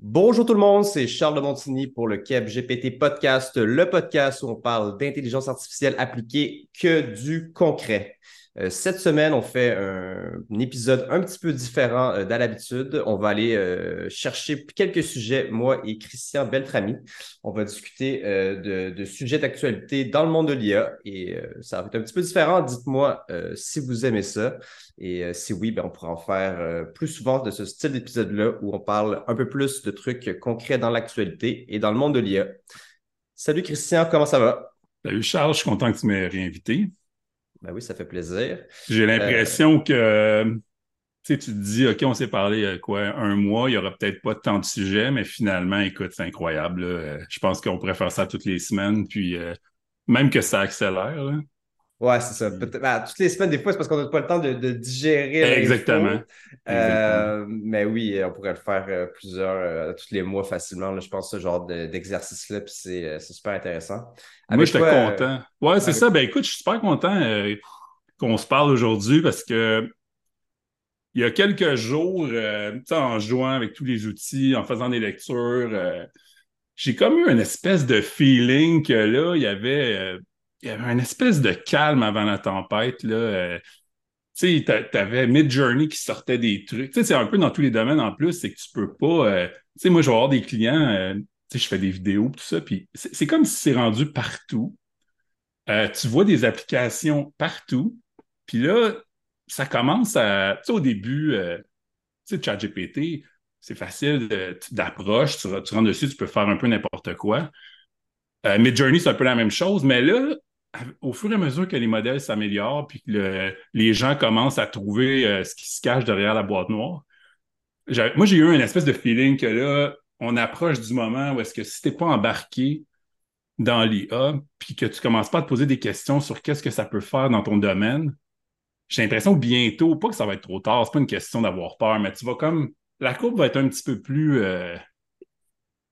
Bonjour tout le monde, c'est Charles de Montigny pour le Keb GPT Podcast, le podcast où on parle d'intelligence artificielle appliquée que du concret. Euh, cette semaine, on fait un, épisode un petit peu différent euh, d'à l'habitude. On va aller euh, chercher quelques sujets, moi et Christian Beltrami. On va discuter de, sujets d'actualité dans le monde de l'IA et ça va être un petit peu différent. Dites-moi si vous aimez ça et si oui, ben, on pourra en faire plus souvent de ce style d'épisode-là où on parle un peu plus de trucs concrets dans l'actualité et dans le monde de l'IA. Salut Christian, comment ça va? Salut Charles, je suis content que tu m'aies réinvité. Ben oui, ça fait plaisir. J'ai l'impression que tu te dis, OK, on s'est parlé euh, quoi, un mois, il n'y aura peut-être pas tant de sujets, mais finalement, écoute, c'est incroyable. Euh, je pense qu'on pourrait faire ça toutes les semaines, puis euh, même que ça accélère. Là. Ouais, c'est ça. Ben, toutes les semaines, des fois, c'est parce qu'on n'a pas le temps de, digérer. Exactement. mais oui, on pourrait le faire plusieurs, tous les mois facilement. je pense ce genre d'exercice-là, puis c'est super intéressant. Moi, j'étais content. Ouais, c'est ça. Ben écoute, je suis super content euh, qu'on se parle aujourd'hui parce que il y a quelques jours, euh, en jouant avec tous les outils, en faisant des lectures, euh, j'ai comme eu une espèce de feeling que là, il y avait, il y avait une espèce de calme avant la tempête. Là, tu sais, t'avais Mid-Journey qui sortait des trucs. Tu sais, c'est un peu dans tous les domaines en plus, c'est que tu peux pas. tu sais, moi, je vais avoir des clients je fais des vidéos, tout ça, puis c'est comme si c'est rendu partout. Euh, tu vois des applications partout, puis là, ça commence à. Tu sais, au début, euh, tu sais, ChatGPT, c'est facile d'approche, tu, tu, rentres dessus, tu peux faire un peu n'importe quoi. Euh, Midjourney, c'est un peu la même chose, mais là, au fur et à mesure que les modèles s'améliorent, puis que les gens commencent à trouver euh, ce qui se cache derrière la boîte noire, moi, j'ai eu un espèce de feeling que là, on approche du moment où est-ce que si tu n'es pas embarqué dans l'IA, puis que tu ne commences pas à te poser des questions sur qu'est-ce que ça peut faire dans ton domaine, j'ai l'impression bientôt, pas que ça va être trop tard, c'est pas une question d'avoir peur, mais tu vas comme. La courbe va être un petit peu plus. Euh,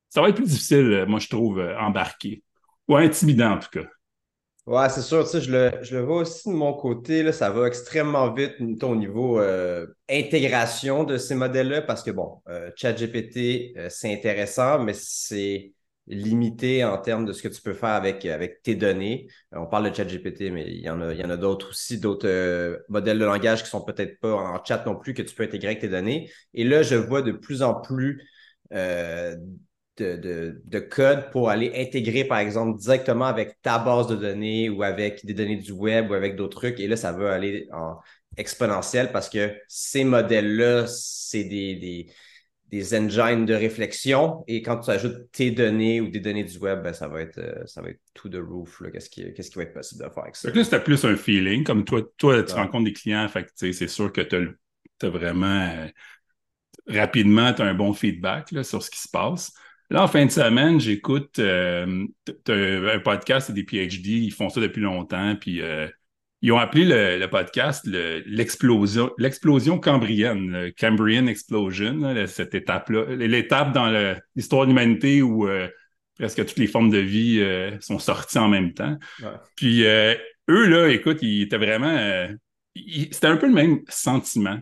ça va être plus difficile, moi, je trouve, euh, embarquer. Ou intimidant, en tout cas. Ouais, c'est sûr, je le, je le vois aussi de mon côté, là, ça va extrêmement vite au niveau euh, intégration de ces modèles-là, parce que bon, euh, ChatGPT, euh, c'est intéressant, mais c'est limité en termes de ce que tu peux faire avec, avec tes données. on parle de ChatGPT, mais il y en a, il y en a d'autres aussi, d'autres modèles de langage qui sont peut-être pas en chat non plus, que tu peux intégrer avec tes données. Et là, je vois de plus en plus de, code pour aller intégrer, par exemple, directement avec ta base de données ou avec des données du web ou avec d'autres trucs. Et là, ça va aller en exponentiel parce que ces modèles-là, c'est des, des, engines de réflexion. Et quand tu ajoutes tes données ou des données du web, ben, ça, va être, euh, ça va être tout de roof. Qu'est-ce qui, qui, va être possible de faire avec ça? là, c'était plus un feeling. Comme toi, toi tu rencontres des clients, fait c'est sûr que tu as, vraiment. Euh, rapidement, tu as un bon feedback sur ce qui se passe. Là, en fin de semaine, j'écoute euh, un podcast des PhD, ils font ça depuis longtemps, puis euh, ils ont appelé le, podcast l'explosion l'explosion cambrienne, le Cambrian Explosion, cette étape-là, l'étape dans l'histoire de l'humanité où euh, presque toutes les formes de vie sont sorties en même temps. Puis eux, là, écoute, ils étaient vraiment... c'était un peu le même sentiment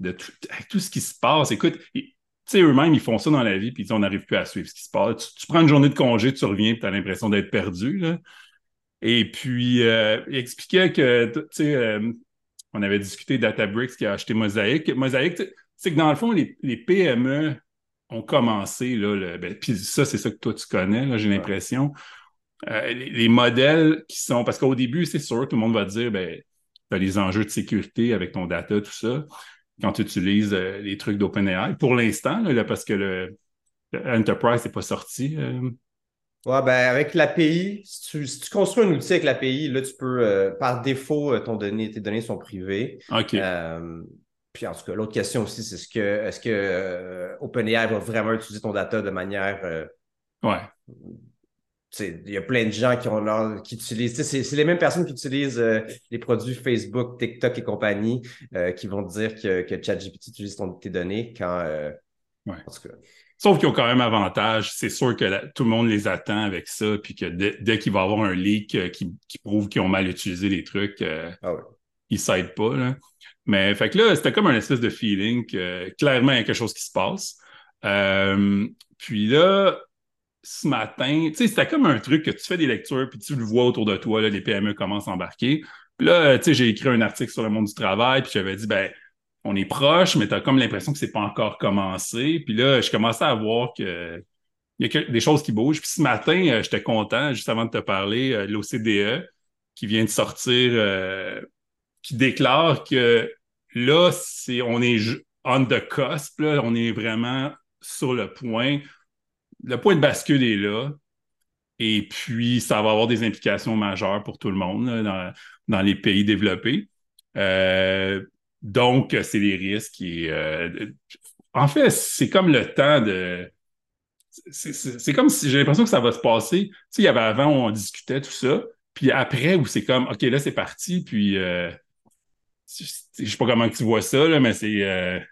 de tout, tout ce qui se passe. Écoute, sais, eux-mêmes, ils font ça dans la vie, puis on n'arrive plus à suivre ce qui se passe. Tu, prends une journée de congé, tu reviens, puis tu as l'impression d'être perdu. Là. Et puis, euh, il expliquait que, tu sais, euh, on avait discuté Databricks qui a acheté Mosaic. Mosaic, c'est que dans le fond, les, PME ont commencé, là, ben, puis ça, c'est ça que toi, tu connais, j'ai l'impression. Euh, les, modèles qui sont, parce qu'au début, c'est sûr, tout le monde va dire, ben, tu as les enjeux de sécurité avec ton data, tout ça quand tu utilises euh, les trucs d'OpenAI. Pour l'instant, parce que le, Enterprise n'est pas sorti. Euh. Ouais, ben avec l'API, si tu, construis un outil avec l'API, là, tu peux, euh, par défaut, ton données, tes données sont privées. OK. puis en tout cas, l'autre question aussi, c'est ce que est-ce que OpenAI va vraiment utiliser ton data de manière ouais il y a plein de gens qui ont qui utilisent, c'est les mêmes personnes qui utilisent euh, les produits Facebook, TikTok et compagnie euh, qui vont dire que, que ChatGPT utilise tes données quand. Euh, Sauf qu'ils ont quand même avantage. C'est sûr que tout le monde les attend avec ça, puis que dès, qu'il va y avoir un leak qui, prouve qu'ils ont mal utilisé les trucs, ah il s'aide pas. Là. Mais fait que là, c'était comme un espèce de feeling que clairement, il y a quelque chose qui se passe. Puis là, ce matin, tu sais, c'était comme un truc que tu fais des lectures, puis tu le vois autour de toi, les PME commencent à embarquer. Puis là, tu sais, j'ai écrit un article sur le monde du travail, puis j'avais dit, ben, on est proche, mais tu as comme l'impression que c'est pas encore commencé. Puis là, je commençais à voir que il y a des choses qui bougent. Puis ce matin, euh, j'étais content, juste avant de te parler, euh, l'OCDE qui vient de sortir, euh, qui déclare que là, c'est on est on the cusp, là, on est vraiment sur le point. Le point de bascule est là. Et puis, ça va avoir des implications majeures pour tout le monde dans, les pays développés. donc, c'est des risques. Et, en fait, c'est comme le temps de c'est comme si j'ai l'impression que ça va se passer. Tu sais, il y avait avant, on discutait tout ça, puis après, où c'est comme, OK, là, c'est parti, puis euh, je sais pas comment tu vois ça, là, mais c'est.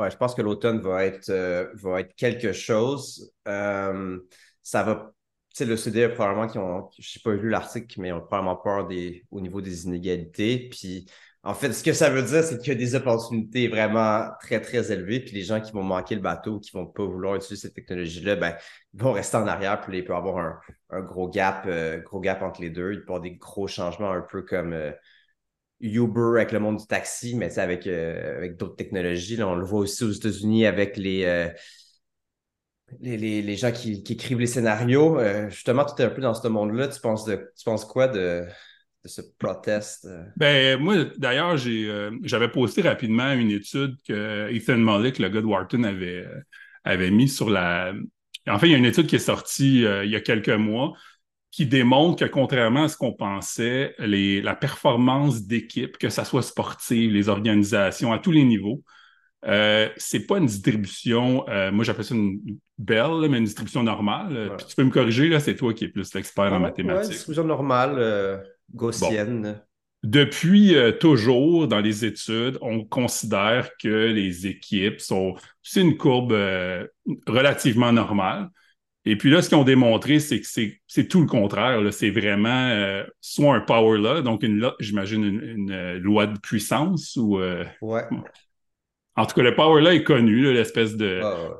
Euh, je pense que l'automne va être, euh, va être quelque chose. ça va. Tu sais, le CDE, probablement, qui ont. Je n'ai pas lu l'article, mais ils ont probablement peur des, au niveau des inégalités. Puis en fait, ce que ça veut dire, c'est qu'il y a des opportunités vraiment très, très élevées. Puis les gens qui vont manquer le bateau, qui ne vont pas vouloir utiliser cette technologie-là, ben, ils vont rester en arrière. Puis il peut y avoir un, gros gap, euh, gros gap entre les deux. Il peut y avoir des gros changements, un peu comme euh, Uber avec le monde du taxi, mais avec, euh, avec d'autres technologies. Là, on le voit aussi aux États-Unis avec les. Les, les, gens qui, qui, écrivent les scénarios, justement, tu es un peu dans ce monde-là. Tu penses de, tu penses quoi de, de ce proteste? Euh? Ben, moi, d'ailleurs, euh, j'avais posté rapidement une étude que Ethan Mollick, le gars de Wharton, avait, euh, avait mis sur la. En fait, il y a une étude qui est sortie il y a quelques mois qui démontre que contrairement à ce qu'on pensait, les, la performance d'équipe, que ce soit sportive, les organisations à tous les niveaux, euh, c'est pas une distribution, moi j'appelle ça une belle, mais une distribution normale. Puis tu peux me corriger, là, c'est toi qui es plus l'expert en mathématiques. Ouais, distribution normale gaussienne. Depuis euh, toujours, dans les études, on considère que les équipes sont. C'est une courbe euh, relativement normale. Et puis là, ce qu'ils ont démontré, c'est que c'est tout le contraire. C'est vraiment euh, soit un power law, donc une j'imagine une, loi de puissance ou. ouais. En tout cas, le power law est connu, l'espèce de. Ah,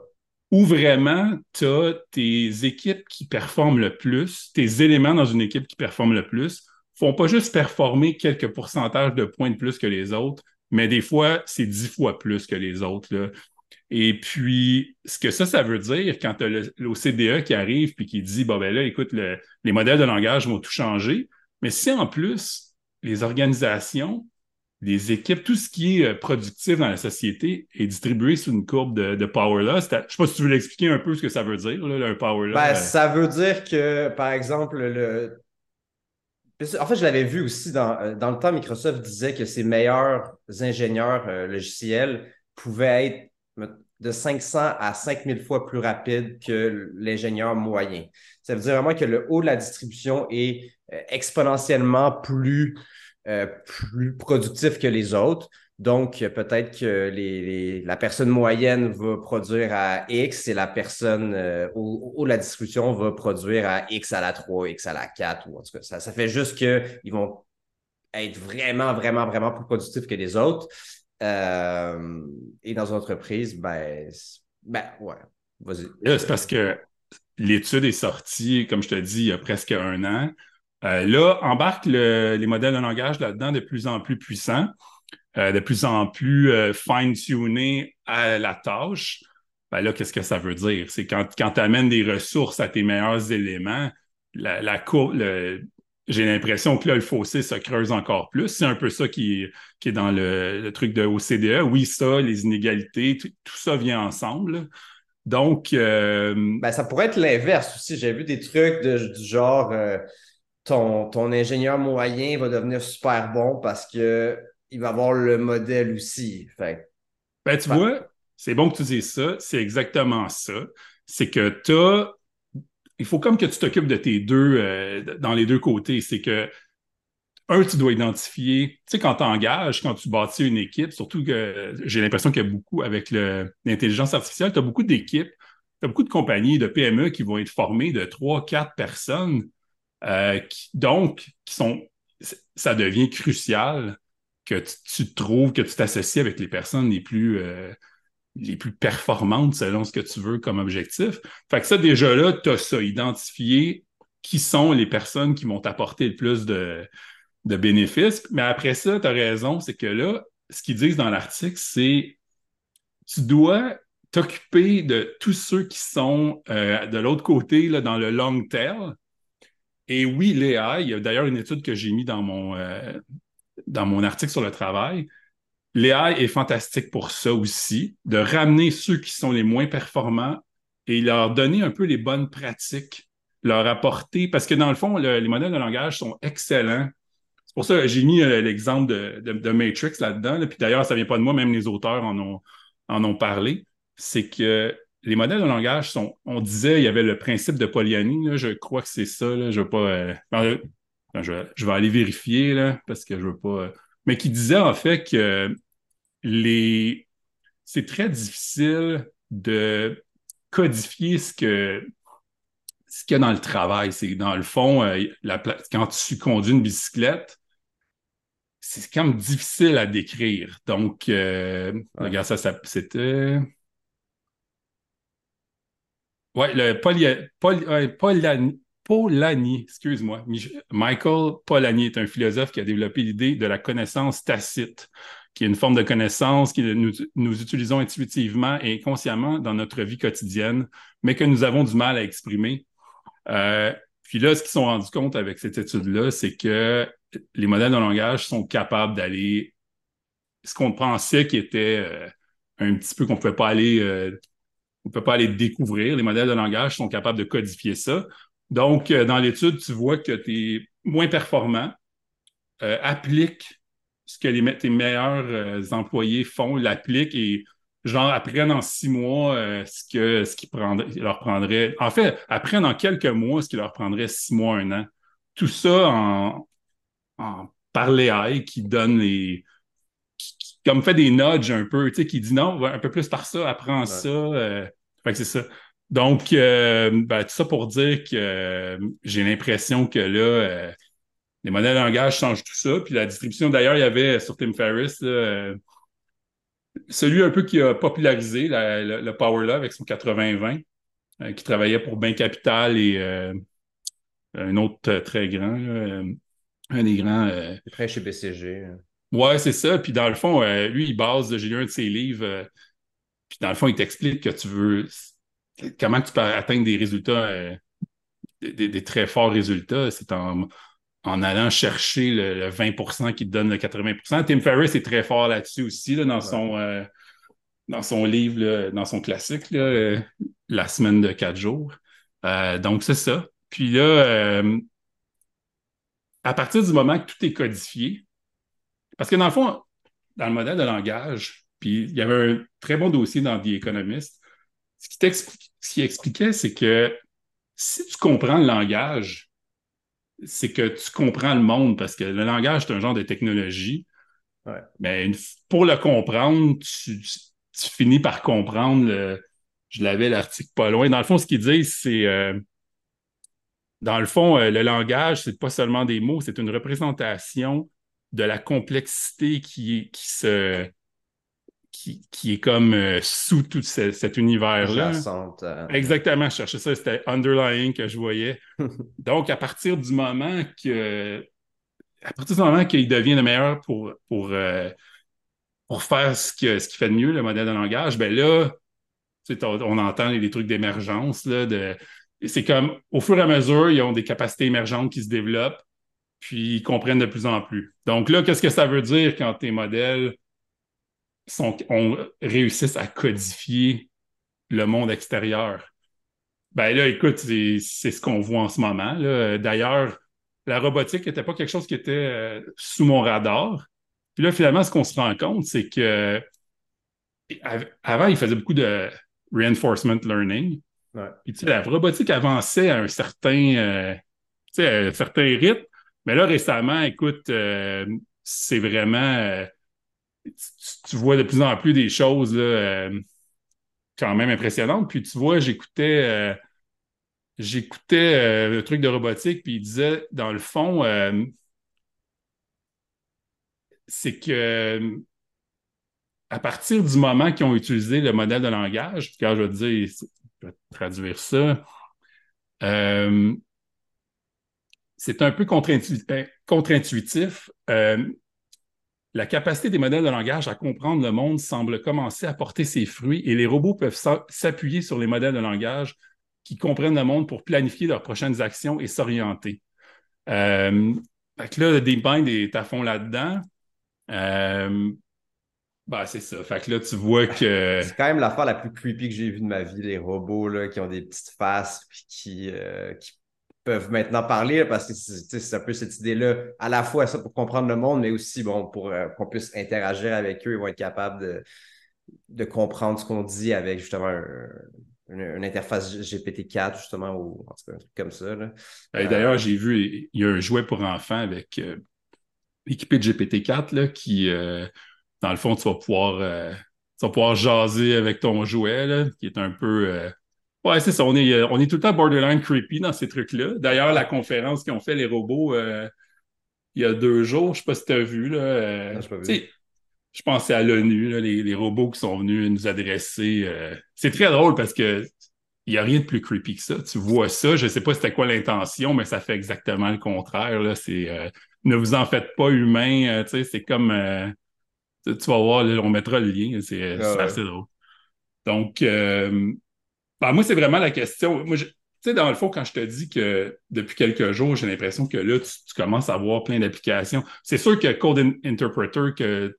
Où vraiment tu as tes équipes qui performent le plus, tes éléments dans une équipe qui performent le plus, font pas juste performer quelques pourcentages de points de plus que les autres, mais des fois, c'est dix fois plus que les autres. Là. Et puis, ce que ça, ça veut dire, quand tu as l'OCDE qui arrive puis qui dit, bon, ben là, écoute, les modèles de langage vont tout changer, mais si en plus, les organisations, les équipes, tout ce qui est euh, productif dans la société est distribué sous une courbe de, power law. Je ne sais pas si tu veux l'expliquer un peu ce que ça veut dire, là, un power law. Ben, euh. Ça veut dire que, par exemple, le, en fait, je l'avais vu aussi dans, euh, dans, le temps, Microsoft disait que ses meilleurs ingénieurs euh, logiciels pouvaient être de 500 à 5000 fois plus rapides que l'ingénieur moyen. Ça veut dire vraiment que le haut de la distribution est euh, exponentiellement plus, plus productif que les autres. Donc, peut-être que la personne moyenne va produire à X et la personne euh, ou, la distribution va produire à X à la 3, X à la 4. Ou en tout cas, ça, ça fait juste qu'ils vont être vraiment, vraiment, vraiment plus productifs que les autres. Euh, et dans une entreprise, ben, ben ouais, vas-y. c'est parce que l'étude est sortie, comme je te dis, il y a presque un an. Euh, là, embarque les modèles de langage là-dedans de plus en plus puissants. Euh, de plus en plus euh, fine-tuné à la tâche, ben là, qu'est-ce que ça veut dire? C'est quand, quand tu amènes des ressources à tes meilleurs éléments, la, la j'ai l'impression que là, le fossé se creuse encore plus. C'est un peu ça qui, qui est dans le, truc de OCDE. Oui, ça, les inégalités, tout, ça vient ensemble. Donc. Euh, ben, ça pourrait être l'inverse aussi. J'ai vu des trucs du genre ton, ton ingénieur moyen va devenir super bon parce que il va avoir le modèle aussi. Fait. Ben, tu vois, c'est bon que tu dises ça. C'est exactement ça. C'est que tu as. Il faut comme que tu t'occupes de tes deux, euh, dans les deux côtés. C'est que, un, tu dois identifier, tu sais, quand tu engages, quand tu bâtis une équipe, surtout que j'ai l'impression qu'il y a beaucoup avec l'intelligence artificielle, tu as beaucoup d'équipes, tu as beaucoup de compagnies, de PME qui vont être formées de trois, quatre personnes. Euh, donc, qui sont, ça devient crucial que tu, trouves que tu t'associes avec les personnes les plus, euh, les plus performantes selon ce que tu veux comme objectif. Fait que ça, déjà là, tu as ça, identifié qui sont les personnes qui vont t'apporter le plus de, bénéfices. Mais après ça, tu as raison, c'est que là, ce qu'ils disent dans l'article, c'est tu dois t'occuper de tous ceux qui sont euh, de l'autre côté, là, dans le long tail. Et oui, l'AI, il y a d'ailleurs une étude que j'ai mis dans mon, euh, dans mon article sur le travail. L'AI est fantastique pour ça aussi, de ramener ceux qui sont les moins performants et leur donner un peu les bonnes pratiques, leur apporter, parce que dans le fond, les modèles de langage sont excellents. C'est pour ça que j'ai mis euh, l'exemple de, Matrix là-dedans. Puis d'ailleurs, ça ne vient pas de moi, même les auteurs en ont, parlé. C'est que les modèles de langage sont, on disait, il y avait le principe de Polyanie, je crois que c'est ça, je veux pas, euh, je, vais aller vérifier, parce que je veux pas, euh, mais qui disait en fait que les, c'est très difficile de codifier ce que, ce qu'il y a dans le travail. C'est dans le fond, euh, la, quand tu conduis une bicyclette, c'est quand même difficile à décrire. Donc, regarde ça, ça c'était. Oui, le Polanyi, excuse-moi. Michael Polanyi est un philosophe qui a développé l'idée de la connaissance tacite, qui est une forme de connaissance que nous, utilisons intuitivement et inconsciemment dans notre vie quotidienne, mais que nous avons du mal à exprimer. Euh, puis là, ce qu'ils sont rendus compte avec cette étude-là, c'est que les modèles de langage sont capables d'aller ce qu'on pensait qui était euh, un petit peu qu'on ne pouvait pas aller euh, on peut pas aller découvrir. Les modèles de langage sont capables de codifier ça. Donc, euh, dans l'étude, tu vois que tu es moins performant, euh, applique ce que les, tes meilleurs euh, employés font, l'appliquent et genre apprennent en six mois ce que ce qui leur prendrait. En fait, apprennent en quelques mois ce qui leur prendrait six mois, un an. Tout ça en, en par l'AI qui donne les, comme fait des nudges un peu, tu sais, qui dit non, un peu plus par ça, apprends ça. Euh, fait que c'est ça. Donc, euh, ben, tout ça pour dire que euh, j'ai l'impression que là, les modèles de langage changent tout ça. Puis la distribution, d'ailleurs, il y avait sur Tim Ferriss, celui un peu qui a popularisé le, Power Love avec son 80-20, qui travaillait pour Bain Capital et un autre très grand, un des grands. Très chez BCG. Ouais, c'est ça. Puis dans le fond, euh, lui, il base, j'ai lu un de ses livres, euh, puis dans le fond, il t'explique que tu veux, comment tu peux atteindre des résultats, euh, des, très forts résultats? C'est en, allant chercher le, 20% qui te donne le 80% Tim Ferriss est très fort là-dessus aussi, là, dans, son, dans son livre, dans son classique, La semaine de quatre jours. donc, c'est ça. Puis là, à partir du moment que tout est codifié, parce que dans le fond, dans le modèle de langage, puis il y avait un très bon dossier dans The Economist, ce qui, expliquait, c'est que si tu comprends le langage, c'est que tu comprends le monde, parce que le langage, c'est un genre de technologie. Mais pour le comprendre, tu, finis par comprendre je l'avais l'article pas loin. Dans le fond, ce qu'ils disent, c'est euh, dans le fond, euh, le langage, c'est pas seulement des mots, c'est une représentation de la complexité qui, qui se qui, qui, est comme euh, sous tout cet univers-là. Euh, Exactement, je cherchais ça, c'était underlying que je voyais. Donc, à partir du moment que à partir du moment qu'il devient le meilleur pour, pour, euh, pour faire ce qu'il ce qui fait de mieux, le modèle de langage, ben là, on, entend les, trucs d'émergence. C'est comme au fur et à mesure, ils ont des capacités émergentes qui se développent puis ils comprennent de plus en plus. Donc là, qu'est-ce que ça veut dire quand tes modèles sont, on, réussissent à codifier le monde extérieur? Ben là, écoute, c'est ce qu'on voit en ce moment. D'ailleurs, la robotique n'était pas quelque chose qui était euh, sous mon radar. Puis là, finalement, ce qu'on se rend compte, c'est que avant, il faisait beaucoup de reinforcement learning. Puis, tu sais, la robotique avançait à un certain, euh, tu sais, un certain rythme. Mais là, récemment, écoute, euh, c'est vraiment. Euh, tu, vois de plus en plus des choses euh, quand même impressionnantes. Puis tu vois, j'écoutais. J'écoutais le truc de robotique, puis il disait, dans le fond, c'est que à partir du moment qu'ils ont utilisé le modèle de langage, quand je vais dire, je vais traduire ça, euh, c'est un peu contre-intuitif. Euh, la capacité des modèles de langage à comprendre le monde semble commencer à porter ses fruits et les robots peuvent s'appuyer sur les modèles de langage qui comprennent le monde pour planifier leurs prochaines actions et s'orienter. Euh, là, DeepMind est à fond là-dedans. Euh, bah, c'est ça. Fait que là, tu vois que. C'est quand même l'affaire la plus creepy que j'ai vue de ma vie, les robots là, qui ont des petites faces puis qui, euh, qui peuvent maintenant parler parce que c'est un peu cette idée-là, à la fois ça pour comprendre le monde, mais aussi bon, pour euh, qu'on puisse interagir avec eux, ils vont être capables de, de comprendre ce qu'on dit avec justement une, interface GPT-4, justement, ou en tout cas un truc comme ça. D'ailleurs, j'ai vu, il y a un jouet pour enfants avec euh, équipé de GPT-4 là, qui, euh, dans le fond, tu vas pouvoir. tu vas pouvoir jaser avec ton jouet, là, qui est un peu Ouais, c'est ça. On est, euh, on est tout le temps borderline creepy dans ces trucs-là. D'ailleurs, la conférence qu'ils ont fait les robots euh, il y a deux jours, je sais pas si tu as vu. Là, euh, je pensais à l'ONU, les, les, robots qui sont venus nous adresser. c'est très drôle parce que il n'y a rien de plus creepy que ça. Tu vois ça, je ne sais pas c'était quoi l'intention, mais ça fait exactement le contraire. Là. C'est, ne vous en faites pas humain. c'est comme. tu vas voir, on mettra le lien. C'est, ah assez drôle. Donc, ben, moi, c'est vraiment la question. Moi, tu sais, dans le fond, quand je te dis que depuis quelques jours, j'ai l'impression que là, tu, commences à avoir plein d'applications. C'est sûr que Code Interpreter, que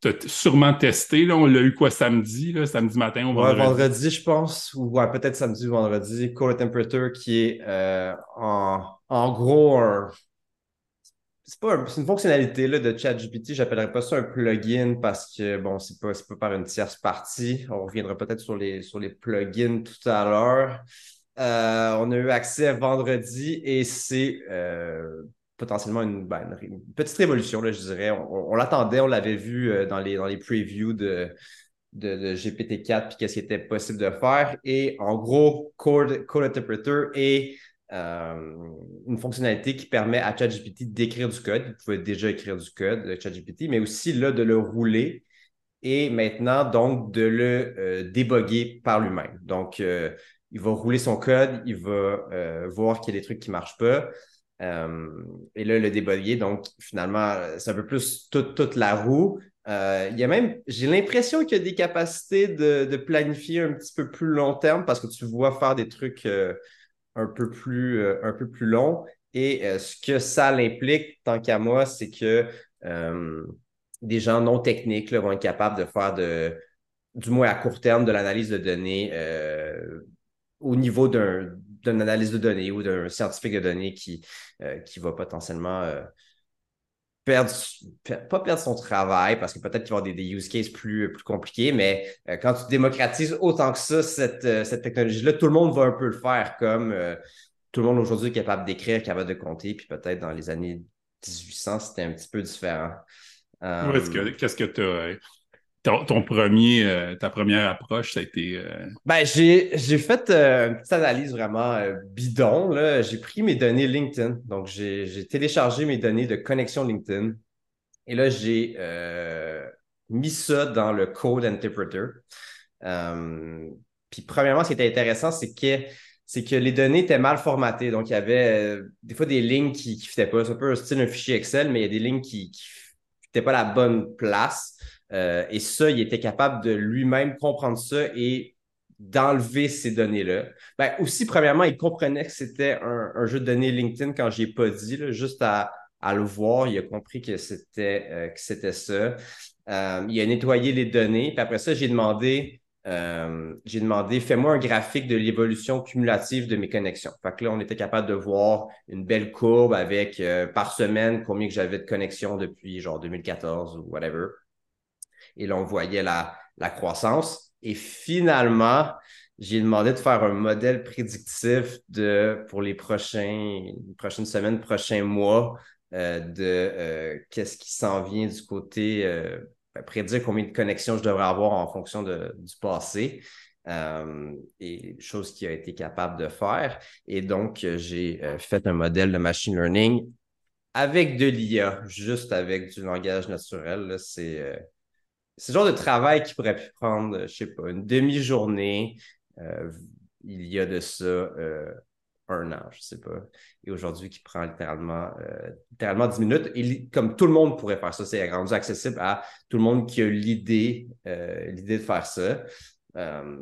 tu as sûrement testé, là, on l'a eu quoi samedi, là, samedi matin ou vendredi? vendredi, je pense, ou peut-être samedi ou vendredi. Code Interpreter qui est euh, en, en gros un c'est une fonctionnalité là, de ChatGPT, j'appellerais pas ça un plugin parce que bon, c'est pas, pas par une tierce partie. On reviendra peut-être sur les, sur les plugins tout à l'heure. Euh, on a eu accès vendredi et c'est euh, potentiellement ben, une, petite révolution, là, je dirais. On, l'attendait, on l'avait vu euh, dans, les, dans les previews de, de, GPT-4 puis qu'est-ce qui était possible de faire. Et en gros, Code, Code Interpreter est euh, une fonctionnalité qui permet à ChatGPT d'écrire du code. Vous pouvez déjà écrire du code de ChatGPT, mais aussi là, de le rouler et maintenant donc de le euh, déboguer par lui-même. Donc, euh, il va rouler son code, il va voir qu'il y a des trucs qui ne marchent pas. et là, le déboguer, donc finalement, c'est un peu plus toute, la roue. il y a même, j'ai l'impression qu'il y a des capacités de, planifier un petit peu plus long terme parce que tu vois faire des trucs un peu plus, euh, un peu plus long. Et euh, ce que ça implique, tant qu'à moi, c'est que euh, des gens non techniques vont être capables de faire de, du moins à court terme, de l'analyse de données au niveau d'une analyse de données ou d'un scientifique de données qui, qui va potentiellement perdre, pas perdre son travail, parce que peut-être qu'il va y avoir des, use cases plus, plus compliqués, mais euh, quand tu démocratises autant que ça, cette, euh, cette technologie-là, tout le monde va un peu le faire, comme euh, tout le monde aujourd'hui est capable d'écrire, capable de compter, puis peut-être dans les années 1800, c'était un petit peu différent. Qu'est-ce que tu as ton, premier, euh, ta première approche, ça a été. Euh, ben, j'ai, fait euh, une petite analyse vraiment bidon. J'ai pris mes données LinkedIn. Donc, j'ai, téléchargé mes données de connexion LinkedIn. Et là, j'ai mis ça dans le Code Interpreter. puis, premièrement, ce qui était intéressant, c'est que, c'est que les données étaient mal formatées. Donc, il y avait des fois des lignes qui ne fitaient pas. C'est un peu style un fichier Excel, mais il y a des lignes qui n'étaient pas à la bonne place. Euh, et ça, il était capable de lui-même comprendre ça et d'enlever ces données-là. Ben, aussi, premièrement, il comprenait que c'était un, jeu de données LinkedIn quand je n'ai pas dit, juste à, le voir, il a compris que c'était euh, que c'était ça. Euh, il a nettoyé les données. Puis après ça, j'ai demandé, j'ai demandé, fais-moi un graphique de l'évolution cumulative de mes connexions. Fait que là, on était capable de voir une belle courbe avec par semaine combien que j'avais de connexions depuis genre 2014 ou whatever et là, on voyait la, croissance. Et finalement, j'ai demandé de faire un modèle prédictif de, pour les, prochains, prochaines semaines, prochains mois, euh, de euh, qu'est-ce qui s'en vient du côté, euh, ben, prédire combien de connexions je devrais avoir en fonction du passé. et chose qu'il a été capable de faire. Et donc, j'ai fait un modèle de machine learning avec de l'IA, juste avec du langage naturel, c'est c'est le genre de travail qui pourrait prendre, je sais pas, une demi-journée. il y a de ça un an, je sais pas. Et aujourd'hui, qui prend littéralement, euh, littéralement 10 minutes. Et comme tout le monde pourrait faire ça, c'est rendu accessible à tout le monde qui a l'idée, euh, l'idée de faire ça. Euh,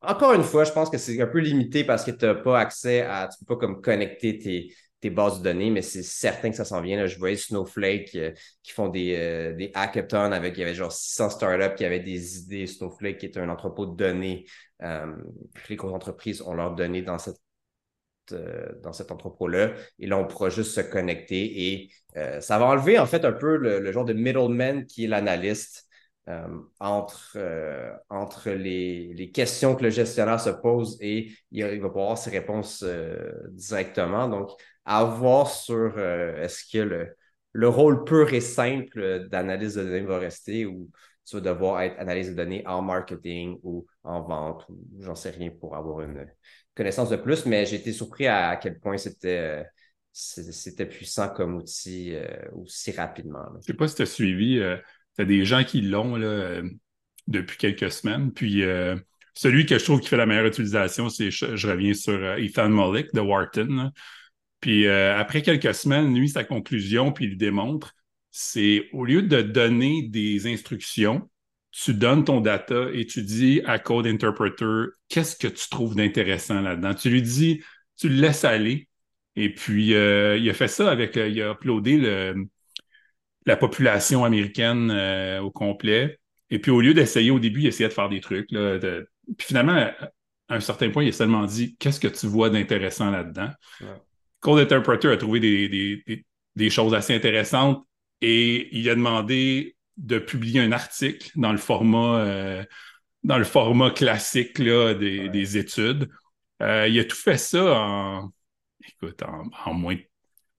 encore une fois, je pense que c'est un peu limité parce que tu n'as pas accès à, tu peux pas comme connecter tes, bases de données, mais c'est certain que ça s'en vient. Là. Je voyais Snowflake qui font des, des hackathons avec, il y avait genre 600 startups qui avaient des idées. Snowflake qui est un entrepôt de données. les grosses entreprises ont leurs données dans cette euh, dans cet entrepôt-là. Et là, on pourra juste se connecter et euh, ça va enlever en fait un peu le, genre de middleman qui est l'analyste euh, entre, entre les, questions que le gestionnaire se pose et il, va pouvoir avoir ses réponses directement. Donc, à voir sur est-ce que le, le rôle pur et simple d'analyse de données va rester ou tu vas devoir être analyse de données en marketing ou en vente ou j'en sais rien pour avoir une, connaissance de plus, mais j'ai été surpris à, quel point c'était euh, c'était puissant comme outil euh, aussi rapidement. Je ne sais pas si tu as suivi, euh, tu as des gens qui l'ont depuis quelques semaines. Puis celui que je trouve qui fait la meilleure utilisation, c'est je, reviens sur Ethan Mollick de Wharton. Puis après quelques semaines, lui, sa conclusion, puis il démontre, c'est au lieu de donner des instructions, tu donnes ton data et tu dis à Code Interpreter qu'est-ce que tu trouves d'intéressant là-dedans? Tu lui dis, tu le laisses aller. Et puis, euh, il a fait ça avec, euh, il a uploadé la population américaine euh, au complet. Et puis, au lieu d'essayer au début, il essayait de faire des trucs. Puis finalement, à un certain point, il a seulement dit Qu'est-ce que tu vois d'intéressant là-dedans? Code Interpreter a trouvé des, des, des, choses assez intéressantes et il a demandé de publier un article dans le format, euh, dans le format classique là, des, études. Euh, il a tout fait ça en, écoute, en, moins,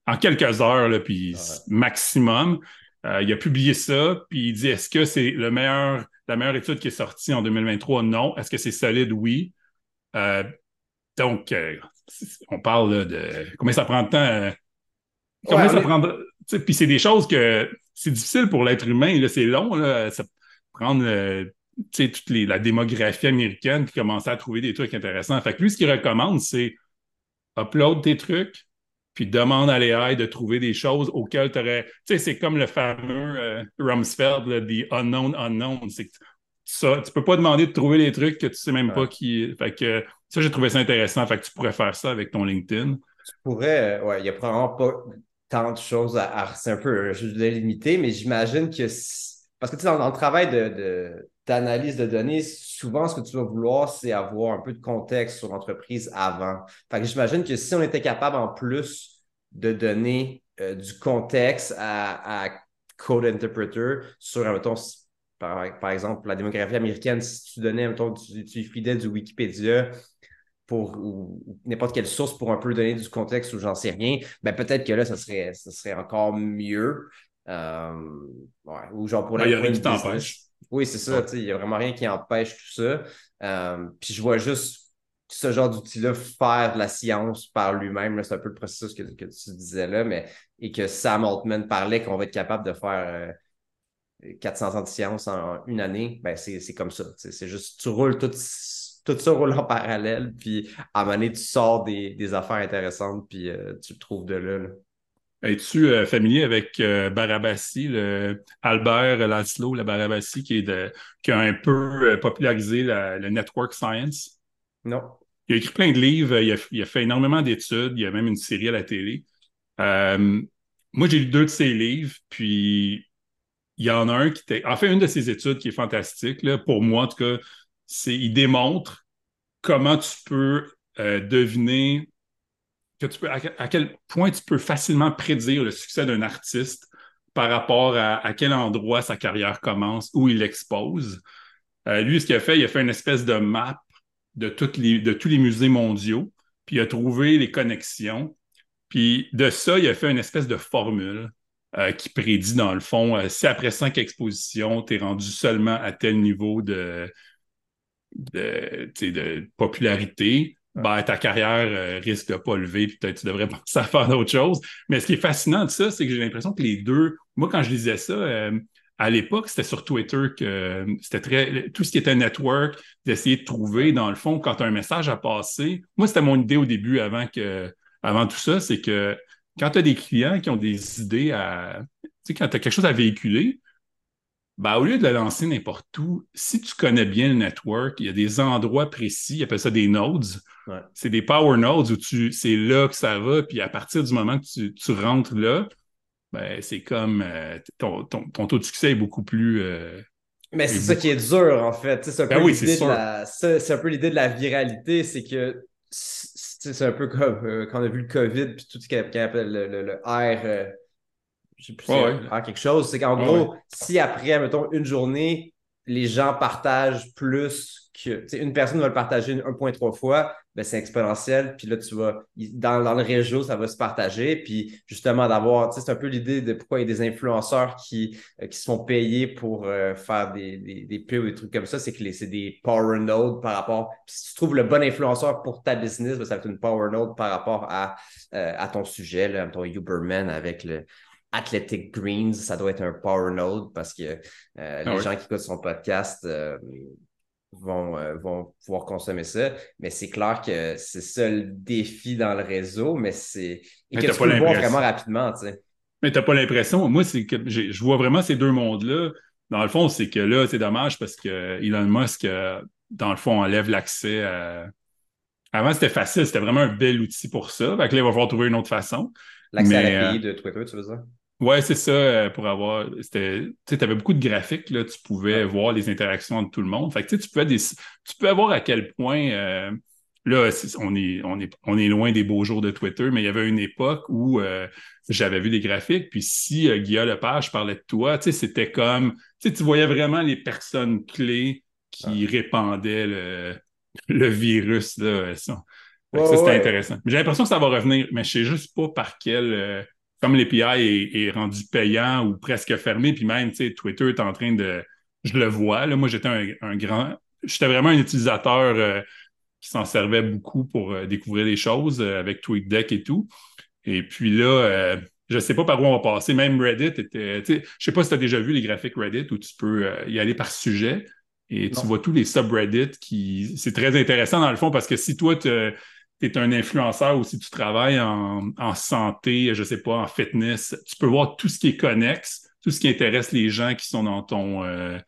en quelques heures, là, puis maximum. Euh, il a publié ça, puis il dit est-ce que c'est le meilleur, la meilleure étude qui est sortie en 2023 Non. Est-ce que c'est solide? Oui. donc, on parle de combien ça prend de temps Combien ça prend de... Puis c'est des choses que c'est difficile pour l'être humain. C'est long, là, ça prendre euh, toute la démographie américaine qui commençait à trouver des trucs intéressants. Fait que lui, ce qu'il recommande, c'est upload tes trucs, puis demande à l'AI de trouver des choses auxquelles tu aurais. Tu sais, c'est comme le fameux euh, Rumsfeld, The Unknown Unknown. C'est ça, tu peux pas demander de trouver des trucs que tu sais même pas qui. Fait que ça, j'ai trouvé ça intéressant. Fait que tu pourrais faire ça avec ton LinkedIn. Tu pourrais, ouais, il n'y a probablement pas tant de choses à, c'est un peu, je l'ai limité, mais j'imagine que parce que tu sais, dans, le travail d'analyse de, données, souvent ce que tu vas vouloir, c'est avoir un peu de contexte sur l'entreprise avant. Fait que j'imagine que si on était capable en plus de donner euh, du contexte à, Code Interpreter sur, mettons, par, par, exemple, la démographie américaine, si tu donnais, mettons, tu, tu fidèle du Wikipédia, pour ou, n'importe quelle source pour un peu donner du contexte ou j'en sais rien, ben peut-être que là, ça serait, ça serait encore mieux. Euh, ou genre pour ben, Il n'y a rien qui t'empêche. Oui, c'est ça. Il n'y a vraiment rien qui empêche tout ça. Euh, puis je vois juste ce genre d'outil-là faire de la science par lui-même. C'est un peu le processus que, que, tu disais là, mais et que Sam Altman parlait qu'on va être capable de faire 400 euh, ans de science en une année. Ben, c'est comme ça. C'est juste, tu roules tout tout ça roule en parallèle, puis à un moment donné, tu sors des, affaires intéressantes, puis euh, tu le trouves de là. Es-tu euh, familier avec euh, Barabassi, le Albert Laszlo, la Barabassi, qui, est de, qui a un peu popularisé le network science? Non. Il a écrit plein de livres, il a, fait énormément d'études, il y a même une série à la télé. moi, j'ai lu deux de ses livres, puis il y en a un qui était. En fait, une de ses études qui est fantastique, là, pour moi, en tout cas, c'est il démontre comment tu peux euh, deviner que tu peux, à, quel point tu peux facilement prédire le succès d'un artiste par rapport à, quel endroit sa carrière commence, où il expose. Euh, lui, ce qu'il a fait, il a fait une espèce de map de, toutes les, de tous les musées mondiaux, puis il a trouvé les connexions. Puis de ça, il a fait une espèce de formule euh, qui prédit, dans le fond, si après cinq expositions, tu es rendu seulement à tel niveau de, de, de popularité, ben, ta carrière euh, risque de pas lever, puis peut-être tu devrais penser à faire d'autres choses. Mais ce qui est fascinant de ça, c'est que j'ai l'impression que les deux, moi, quand je lisais ça, euh, à l'époque, c'était sur Twitter que c'était très. Tout ce qui était network, d'essayer de trouver, dans le fond, quand tu as un message à passer. Moi, c'était mon idée au début avant que avant tout ça, c'est que quand tu as des clients qui ont des idées à. Tu sais, quand tu as quelque chose à véhiculer, ben, au lieu de le lancer n'importe où, si tu connais bien le network, il y a des endroits précis, ils appellent ça des nodes. C'est des power nodes où tu, c'est là que ça va, puis à partir du moment que tu, rentres là, ben, c'est comme euh, ton, taux de succès est beaucoup plus. Euh, mais c'est ça qui est dur, en fait. C'est un, ben oui, un, peu l'idée de la viralité, c'est que c'est un peu comme euh, quand on a vu le COVID, puis tout ce qu'on appelle le, R je sais plus si quelque chose. C'est qu'en gros, si après, mettons, une journée, les gens partagent plus que. Une personne va le partager 1.3 fois, ben c'est exponentiel. Puis là, tu vas. Dans, dans, le réseau, ça va se partager. Puis justement, d'avoir. C'est un peu l'idée de pourquoi il y a des influenceurs qui, euh, qui se font payer pour euh, faire des, des, des pubs ou des trucs comme ça. C'est que c'est des power nodes par rapport. Puis si tu trouves le bon influenceur pour ta business, ben, ça va être une power node par rapport à, euh, à ton sujet, là, ton Uberman avec le, Athletic Greens, ça doit être un power node parce que euh, ah les gens qui écoutent son podcast euh, vont, euh, vont pouvoir consommer ça. Mais c'est clair que c'est ça le défi dans le réseau, mais c'est. Et que tu peux le voir vraiment rapidement, tu sais. Mais t'as pas l'impression. Moi, c'est que je vois vraiment ces deux mondes-là. Dans le fond, c'est que là, c'est dommage parce que Elon Musk, dans le fond, enlève l'accès à. Avant, c'était facile, c'était vraiment un bel outil pour ça. Fait que là, il va falloir trouver une autre façon. L'accès à l'API de Twitter, tu veux dire? Ouais, c'est ça, euh, pour avoir. Tu avais beaucoup de graphiques, là, tu pouvais voir les interactions de tout le monde. Fait que tu pouvais, des, tu pouvais voir à quel point. Euh, là, on est, on, est, on est loin des beaux jours de Twitter, mais il y avait une époque où euh, j'avais vu des graphiques, puis si Guillaume Lepage parlait de toi, c'était comme. Tu voyais vraiment les personnes clés qui répandaient le, le virus. Là, ça. c'était intéressant. J'ai l'impression que ça va revenir, mais je sais juste pas par quel comme l'API est, est, rendu payant ou presque fermé, puis même, tu sais, Twitter est en train de. Je le vois, là, moi, j'étais un, grand. J'étais vraiment un utilisateur euh, qui s'en servait beaucoup pour euh, découvrir des choses euh, avec TweetDeck et tout. Et puis là, je ne sais pas par où on va passer. Même Reddit était. Je ne sais pas si tu as déjà vu les graphiques Reddit où tu peux y aller par sujet. Et tu vois tous les subreddits qui. C'est très intéressant dans le fond parce que si toi, tu tu es un influenceur ou si tu travailles en, santé, je sais pas, en fitness, tu peux voir tout ce qui est connexe, tout ce qui intéresse les gens qui sont dans ton euh,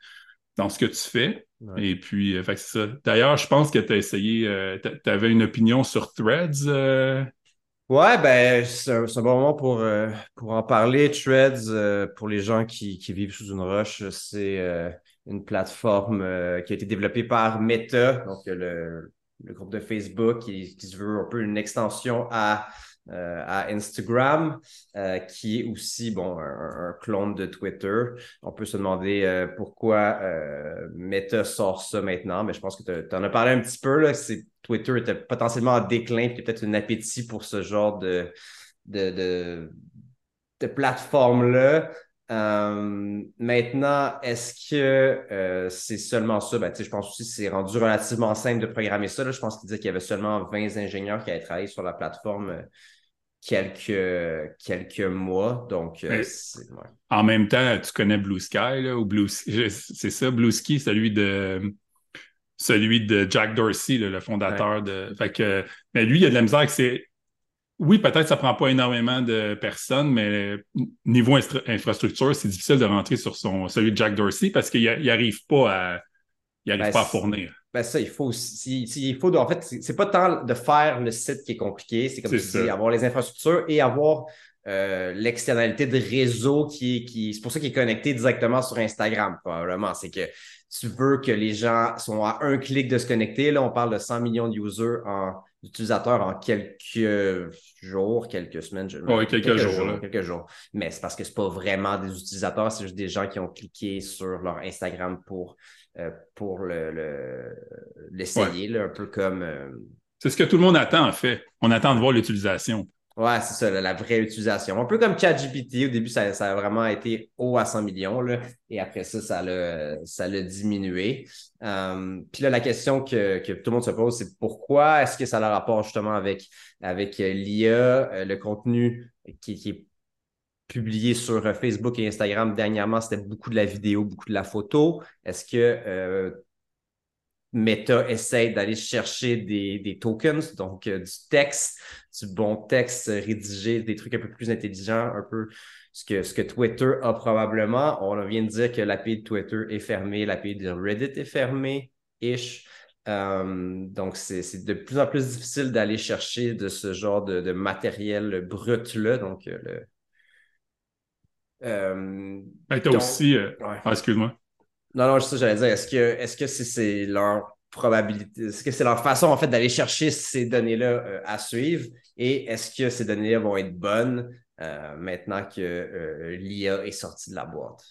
dans ce que tu fais. Et puis, euh, c'est ça. D'ailleurs, je pense que tu as essayé, euh, tu avais une opinion sur Threads. Ouais, ben, c'est un, bon moment pour, pour en parler. Threads, pour les gens qui, qui, vivent sous une roche, c'est une plateforme qui a été développée par Meta, donc le, le groupe de Facebook qui, se veut un peu une extension à, euh, à Instagram, euh, qui est aussi bon, un, clone de Twitter. On peut se demander euh, pourquoi Meta sort ça maintenant, mais je pense que tu en as parlé un petit peu. Là, Twitter était potentiellement en déclin, puis peut-être un appétit pour ce genre de, de, de, de plateforme-là. Euh, maintenant, est-ce que euh, c'est seulement ça? Ben, je pense aussi que c'est rendu relativement simple de programmer ça. Je pense qu'il disait qu'il y avait seulement 20 ingénieurs qui avaient travaillé sur la plateforme euh, quelques, quelques mois. Donc, en même temps, tu connais Blue Sky, là, ou Blue c'est ça, Blue Sky, celui de celui de Jack Dorsey, le fondateur de. Fait que, mais lui, il a de la misère que c'est oui, peut-être ça ne prend pas énormément de personnes, mais niveau infrastructure, c'est difficile de rentrer sur son, celui de Jack Dorsey parce qu'il n'arrive pas à, il arrive ben, pas à fournir. Ben ça, il faut il faut en fait, c'est pas tant de faire le site qui est compliqué, c'est comme tu dis, avoir les infrastructures et avoir euh, l'externalité de réseau qui qui c'est pour ça qu'il est connecté directement sur Instagram, probablement. C'est que tu veux que les gens sont à un clic de se connecter. Là, on parle de 100 millions d'utilisateurs en, utilisateurs en quelques jours, quelques semaines. Oui, quelques, jours. quelques jours. Mais c'est parce que ce pas vraiment des utilisateurs, c'est juste des gens qui ont cliqué sur leur Instagram pour, euh, pour l'essayer, le, un peu comme. Euh, c'est ce que tout le monde attend, en fait. On attend de voir l'utilisation. Ouais, c'est ça, la, vraie utilisation. Un peu comme ChatGPT, au début, ça, a vraiment été haut à 100 millions, là, et après ça, ça l'a, ça l'a diminué. Euh, puis là, la question que, que, tout le monde se pose, c'est pourquoi est-ce que ça a le rapport justement avec, avec euh, l'IA, euh, le contenu qui, qui, est publié sur Facebook et Instagram dernièrement, c'était beaucoup de la vidéo, beaucoup de la photo. Est-ce que Meta essaie d'aller chercher des, tokens, donc euh, du texte, du bon texte rédigé, des trucs un peu plus intelligents, un peu ce que, ce que Twitter a probablement. On vient de dire que l'API de Twitter est fermée, l'API de Reddit est fermée, ish. Euh, donc, c'est de plus en plus difficile d'aller chercher de ce genre de, matériel brut-là. Donc, euh, le. Euh, ben, aussi. Ah, excuse-moi. Non, non, ça, j'allais dire, est-ce que c'est leur probabilité, est-ce que c'est leur façon en fait d'aller chercher ces données-là euh, à suivre? Et est-ce que ces données-là vont être bonnes euh, maintenant que euh, l'IA est sortie de la boîte?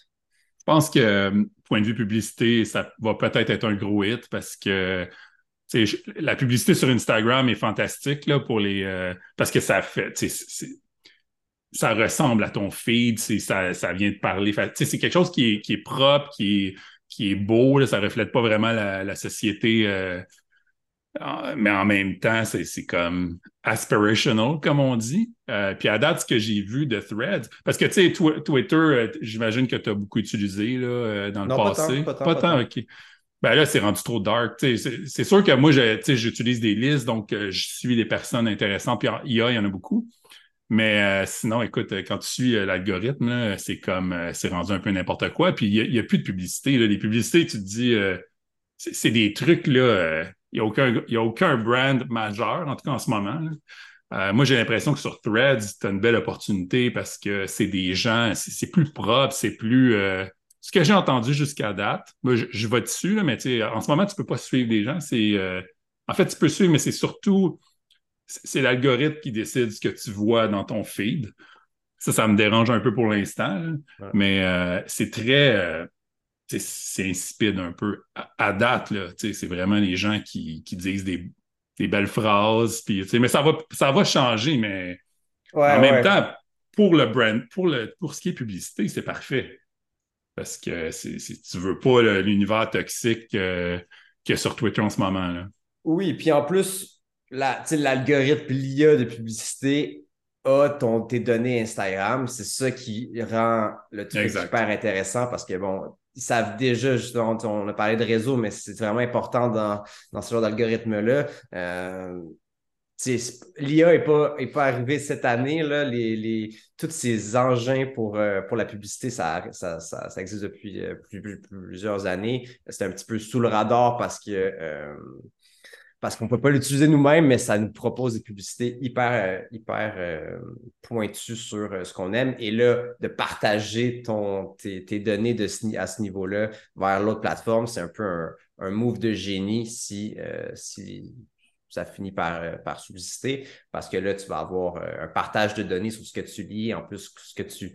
Je pense que, point de vue publicité, ça va peut-être être un gros hit parce que la publicité sur Instagram est fantastique là, pour les. parce que ça fait. Ça ressemble à ton feed, ça, ça vient de parler. C'est quelque chose qui est, qui est propre, qui est qui est beau, là, ça reflète pas vraiment la, société, euh, mais en même temps, c'est comme aspirational, comme on dit. Euh, puis à date, ce que j'ai vu de Threads, parce que tu sais, Twitter, euh, j'imagine que tu as beaucoup utilisé là, dans le passé. Pas tant, pas tant, OK. Ben là, c'est rendu trop dark. C'est sûr que moi, j'utilise des listes, donc je suis des personnes intéressantes. Puis IA, il y en a beaucoup. Mais euh, sinon, écoute, quand tu suis euh, l'algorithme, c'est comme euh, c'est rendu un peu n'importe quoi. Puis il n'y a, plus de publicité. Là. Les publicités, tu te dis, c'est des trucs, là. Il n'y a, aucun, a aucun brand majeur, en tout cas en ce moment. moi, j'ai l'impression que sur Threads, tu as une belle opportunité parce que c'est des gens, c'est plus propre, c'est plus. ce que j'ai entendu jusqu'à date, moi, je, je vais dessus, là, mais en ce moment, tu ne peux pas suivre des gens. C'est, en fait, tu peux suivre, mais c'est surtout c'est l'algorithme qui décide ce que tu vois dans ton feed. Ça, ça me dérange un peu pour l'instant, mais euh, c'est très. Euh, c'est insipide un peu. À, date, c'est vraiment les gens qui, disent des, belles phrases. Puis, mais ça va, ça va changer, mais en même temps, pour le brand, pour, le, pour ce qui est publicité, c'est parfait. Parce que si tu veux pas l'univers toxique euh, qu'il y a sur Twitter en ce moment. Là. Oui, puis en plus, l'algorithme l'IA de publicité a ton, tes données Instagram. C'est ça qui rend le truc super intéressant parce que, bon, ils savent déjà, justement, on a parlé de réseau, mais c'est vraiment important dans, dans ce genre d'algorithme-là. Euh, L'IA n'est pas, est pas arrivé cette année. Là, les, les, tous ces engins pour, euh, pour la publicité, ça, ça, ça, ça existe depuis euh, plusieurs années. C'est un petit peu sous le radar parce que euh, parce qu'on ne peut pas l'utiliser nous-mêmes, mais ça nous propose des publicités hyper, euh, hyper euh, pointues sur euh, ce qu'on aime. Et là, de partager ton, tes, données de à ce niveau-là vers l'autre plateforme, c'est un peu un, move de génie si, si ça finit par, par subsister, parce que là, tu vas avoir un partage de données sur ce que tu lis, en plus ce que tu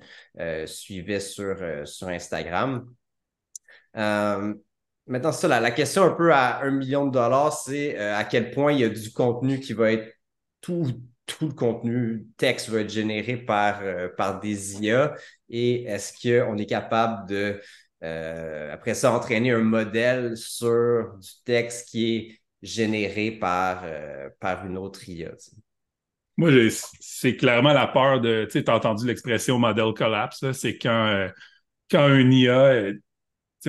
suivais sur, sur Instagram. Maintenant, ça, la, question un peu à un million de dollars, c'est euh, à quel point il y a du contenu qui va être tout, tout le contenu texte va être généré par, euh, par des IA et est-ce qu'on est capable de, euh, après ça, entraîner un modèle sur du texte qui est généré par, par une autre IA? Moi, c'est clairement la peur de, tu as entendu l'expression model collapse, c'est quand, quand un IA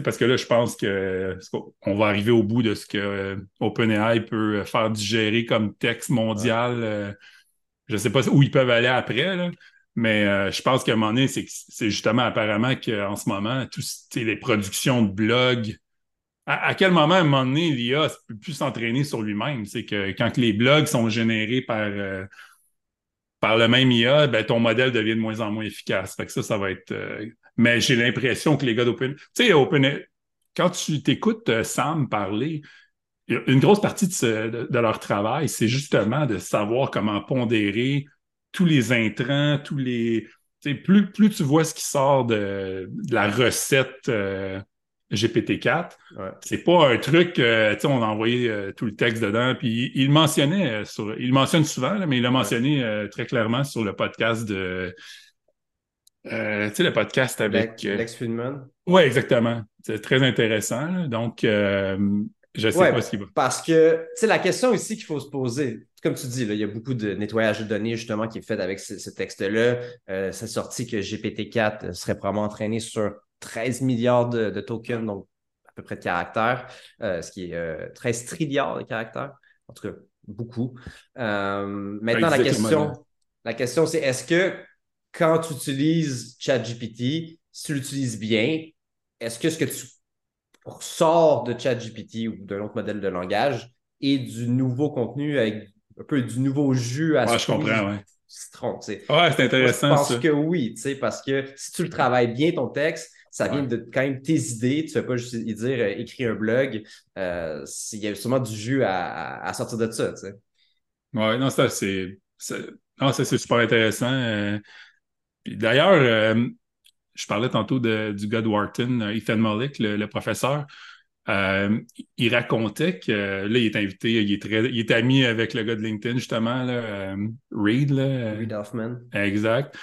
parce que là, je pense qu'on va arriver au bout de ce que euh, OpenAI peut faire digérer comme texte mondial. Euh, je ne sais pas où ils peuvent aller après, mais euh, je pense qu'à un moment donné, c'est justement apparemment qu'en ce moment, toutes les productions de blogs, à, quel moment, à un moment donné, l'IA ne peut plus s'entraîner sur lui-même? C'est que quand les blogs sont générés par, par le même IA, ben, ton modèle devient de moins en moins efficace. Fait que ça, ça va être mais j'ai l'impression que les gars d'Open. Tu sais, Open, quand tu t'écoutes euh, Sam parler, une grosse partie de, leur travail, c'est justement de savoir comment pondérer tous les intrants, tous les. Plus, plus tu vois ce qui sort de, la recette euh, GPT-4. C'est pas un truc, euh, tu sais, on a envoyé euh, tout le texte dedans, puis il, mentionnait, sur, il mentionne souvent, mais il a mentionné très clairement sur le podcast de, tu sais, le podcast avec... Lex Friedman. Oui, exactement. C'est très intéressant. Donc, je sais pas ce qu'il va. Parce que, tu sais, la question ici qu'il faut se poser, comme tu dis, là, il y a beaucoup de nettoyage de données justement qui est fait avec ce, texte-là. c'est sorti que GPT-4 serait probablement entraîné sur 13 milliards de, tokens, donc à peu près de caractères, euh, ce qui est 13 euh, trilliards de caractères. En tout cas, beaucoup. Euh, maintenant, la question, la question, c'est est-ce que quand tu utilises ChatGPT, si tu l'utilises bien, est-ce que ce que tu sors de ChatGPT ou d'un autre modèle de langage est du nouveau contenu avec un peu du nouveau jus à ouais, je comprends, ouais. citron. Ouais, c'est intéressant. je pense que oui, parce que si tu le travailles bien, ton texte, ça vient de quand même tes idées. Tu ne fais pas juste dire euh, écris un blog. Euh, il y a sûrement du jus à, sortir de ça. Tu sais. Oui, non, ça, c'est. c'est super intéressant. Euh. D'ailleurs, je parlais tantôt du gars de Wharton, Ethan Mollick, le, professeur. il racontait que là, il est invité, il est, très, il est ami avec le gars de LinkedIn, justement, là, Reed. Reed Hoffman. Exact.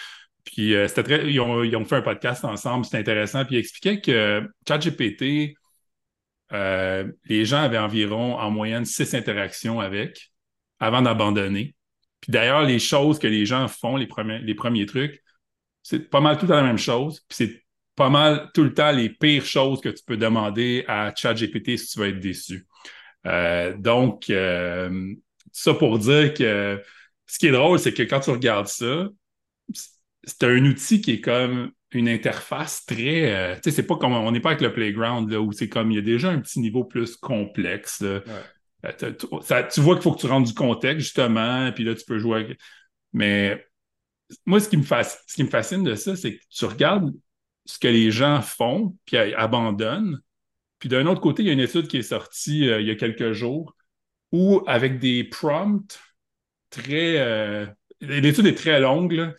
Puis euh, c'était très. Ils ont, fait un podcast ensemble, c'était intéressant. Puis ils expliquaient que ChatGPT, euh, les gens avaient environ en moyenne six interactions avec avant d'abandonner. Puis d'ailleurs, les choses que les gens font, les premiers, les premiers trucs, c'est pas mal tout temps la même chose. Puis c'est pas mal tout le temps les pires choses que tu peux demander à ChatGPT si tu vas être déçu. Euh, donc, ça pour dire que ce qui est drôle, c'est que quand tu regardes ça, c'est un outil qui est comme une interface très. Euh, tu sais, c'est pas comme. On n'est pas avec le playground là, où c'est comme il y a déjà un petit niveau plus complexe. Euh, tu, vois qu'il faut que tu rentres du contexte, justement, puis là, tu peux jouer avec... Mais moi, ce qui me, fascine de ça, c'est que tu regardes ce que les gens font, puis abandonnent. Puis d'un autre côté, il y a une étude qui est sortie euh, il y a quelques jours où, avec des prompts très. L'étude est très longue,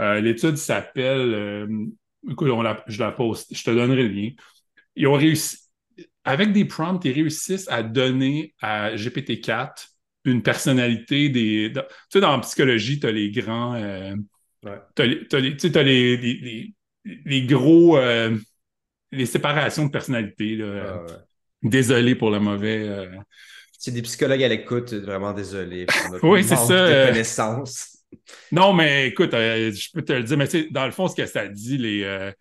euh, l'étude s'appelle, euh, écoute, je la poste, je te donnerai le lien. Ils ont réussi, avec des prompts, ils réussissent à donner à GPT-4 une personnalité des. tu sais, dans la psychologie, tu as les grands. Euh, tu as, les, les, gros. les séparations de personnalité. Désolé pour le mauvais. C'est des psychologues à l'écoute, vraiment désolé pour notre oui, c'est ça. de connaissances. Non, mais écoute, euh, je peux te le dire, mais dans le fond, ce que ça dit, les, euh,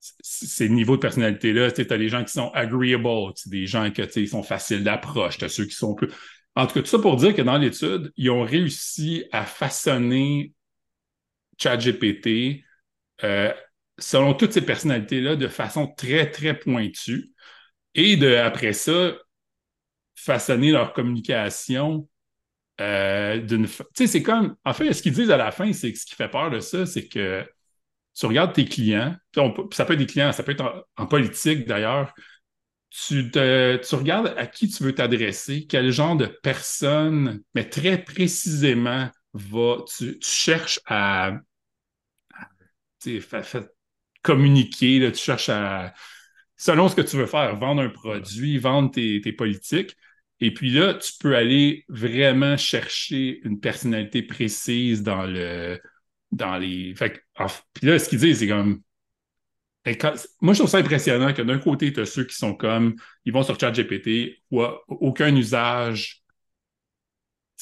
ces niveaux de personnalité-là, tu as les gens qui sont agreeable, des gens qui sont faciles d'approche, tu as ceux qui sont plus. En tout cas, tout ça pour dire que dans l'étude, ils ont réussi à façonner ChatGPT euh, selon toutes ces personnalités-là de façon très, très pointue. Et de, après ça, façonner leur communication euh, d'une. Tu sais, c'est comme. En fait, ce qu'ils disent à la fin, c'est que ce qui fait peur de ça, c'est que tu regardes tes clients, ça peut être des clients, ça peut être en, politique d'ailleurs. Tu, tu regardes à qui tu veux t'adresser, quel genre de personne, mais très précisément, va, tu, cherches à, communiquer, là, tu cherches à, selon ce que tu veux faire, vendre un produit, vendre tes, politiques. Et puis là, tu peux aller vraiment chercher une personnalité précise dans le dans les. Fait puis là, ce qu'ils disent, c'est comme. Ben, moi, je trouve ça impressionnant que d'un côté, tu as ceux qui sont comme. Ils vont sur ChatGPT, ou aucun usage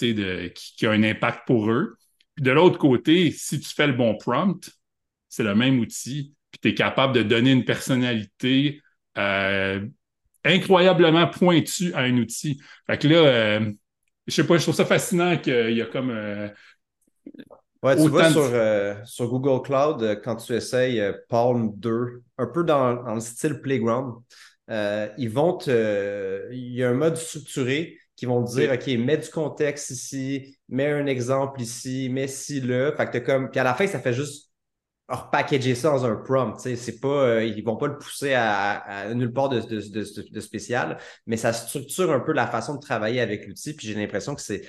de, qui, a un impact pour eux. Puis de l'autre côté, si tu fais le bon prompt, c'est le même outil, puis tu es capable de donner une personnalité euh, incroyablement pointu à un outil. Fait que là, euh, je sais pas, je trouve ça fascinant qu'il y a comme. Euh, ouais, tu vois, sur, euh, sur, Google Cloud, quand tu essayes Palm 2, un peu dans, le style Playground, ils vont te. Il y a un mode structuré qui vont te dire OK, mets du contexte ici, mets un exemple ici, mets ci là. Fait que comme. Puis à la fin, ça fait juste repackager ça dans un prompt. C'est pas, euh, ils vont pas le pousser à, nulle part de, spécial, mais ça structure un peu la façon de travailler avec l'outil. Puis j'ai l'impression que c'est,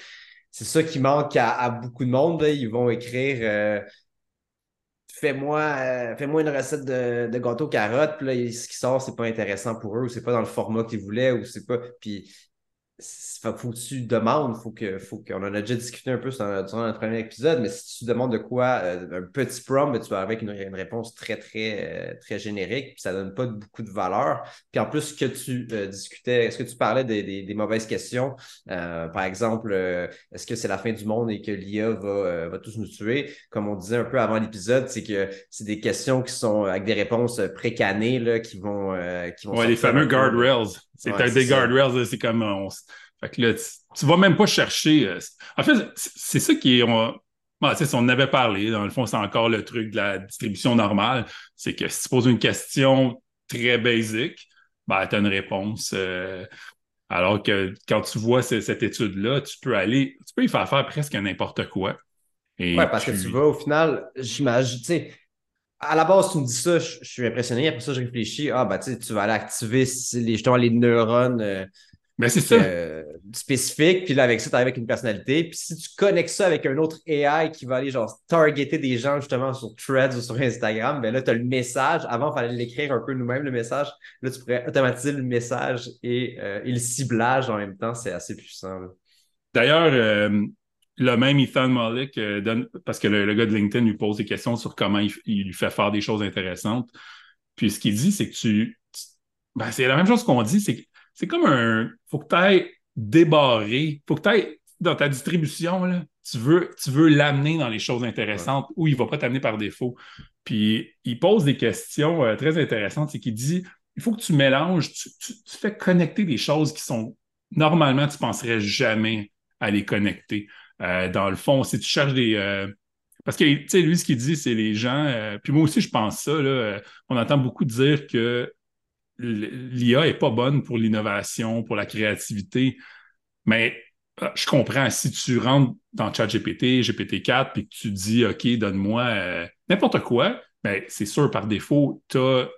c'est ça qui manque à, beaucoup de monde. Ils vont écrire euh, fais-moi fais-moi une recette de, gâteau carotte, puis ce qui sort, c'est pas intéressant pour eux, ou c'est pas dans le format qu'ils voulaient, ou c'est pas. Puis faut que tu demandes, faut que, faut qu'on en a déjà discuté un peu durant notre premier épisode, mais si tu demandes de quoi, euh, un petit prompt, ben, tu vas avec une, réponse très, très, euh, très générique, puis ça donne pas beaucoup de valeur. Puis en plus, ce que tu euh, discutais, est-ce que tu parlais des, mauvaises questions? par exemple, est-ce que c'est la fin du monde et que l'IA va, va tous nous tuer? Comme on disait un peu avant l'épisode, c'est que c'est des questions qui sont avec des réponses précanées là, qui vont. qui vont ouais, les fameux guardrails. C'est un des guardrails, c'est comme on, fait que là, tu, vas même pas chercher. Euh, en fait, c'est ça qui est. On, on avait parlé, dans le fond, c'est encore le truc de la distribution normale. C'est que si tu poses une question très basique, ben, tu as une réponse. Euh, alors que quand tu vois cette étude-là, tu peux aller, tu peux y faire faire presque n'importe quoi. Oui, parce que tu vas au final, j'imagine, tu sais, à la base, tu me dis ça, je, suis impressionné. Après ça, je réfléchis. Ah, ben, tu tu vas aller activer les, justement les neurones euh, c'est ça. Euh, spécifique. Puis là, avec ça, tu avec une personnalité. Puis si tu connectes ça avec un autre AI qui va aller genre targeter des gens justement sur Threads ou sur Instagram, ben là, tu as le message. Avant, il fallait l'écrire un peu nous-mêmes, le message. Là, tu pourrais automatiser le message et, euh, le ciblage en même temps. C'est assez puissant. D'ailleurs, euh, le même Ethan Mollick donne, parce que le, gars de LinkedIn lui pose des questions sur comment il, lui fait faire des choses intéressantes. Puis ce qu'il dit, c'est que tu. Ben, c'est la même chose qu'on dit, c'est que c'est comme un. faut que tu ailles débarrer, faut que tu ailles dans ta distribution, là, tu veux, tu veux l'amener dans les choses intéressantes ou il ne va pas t'amener par défaut. Puis il pose des questions euh, très intéressantes, c'est qu'il dit il faut que tu mélanges, tu, fais connecter des choses qui sont normalement, tu ne penserais jamais à les connecter. Euh, dans le fond, si tu cherches des. Euh, parce que, tu sais, lui, ce qu'il dit, c'est les gens. puis moi aussi, je pense ça. Là, on entend beaucoup dire que l'IA n'est pas bonne pour l'innovation, pour la créativité, mais euh, je comprends, si tu rentres dans ChatGPT, GPT-4, puis que tu dis, OK, donne-moi euh, n'importe quoi, ben, c'est sûr, par défaut, tu as,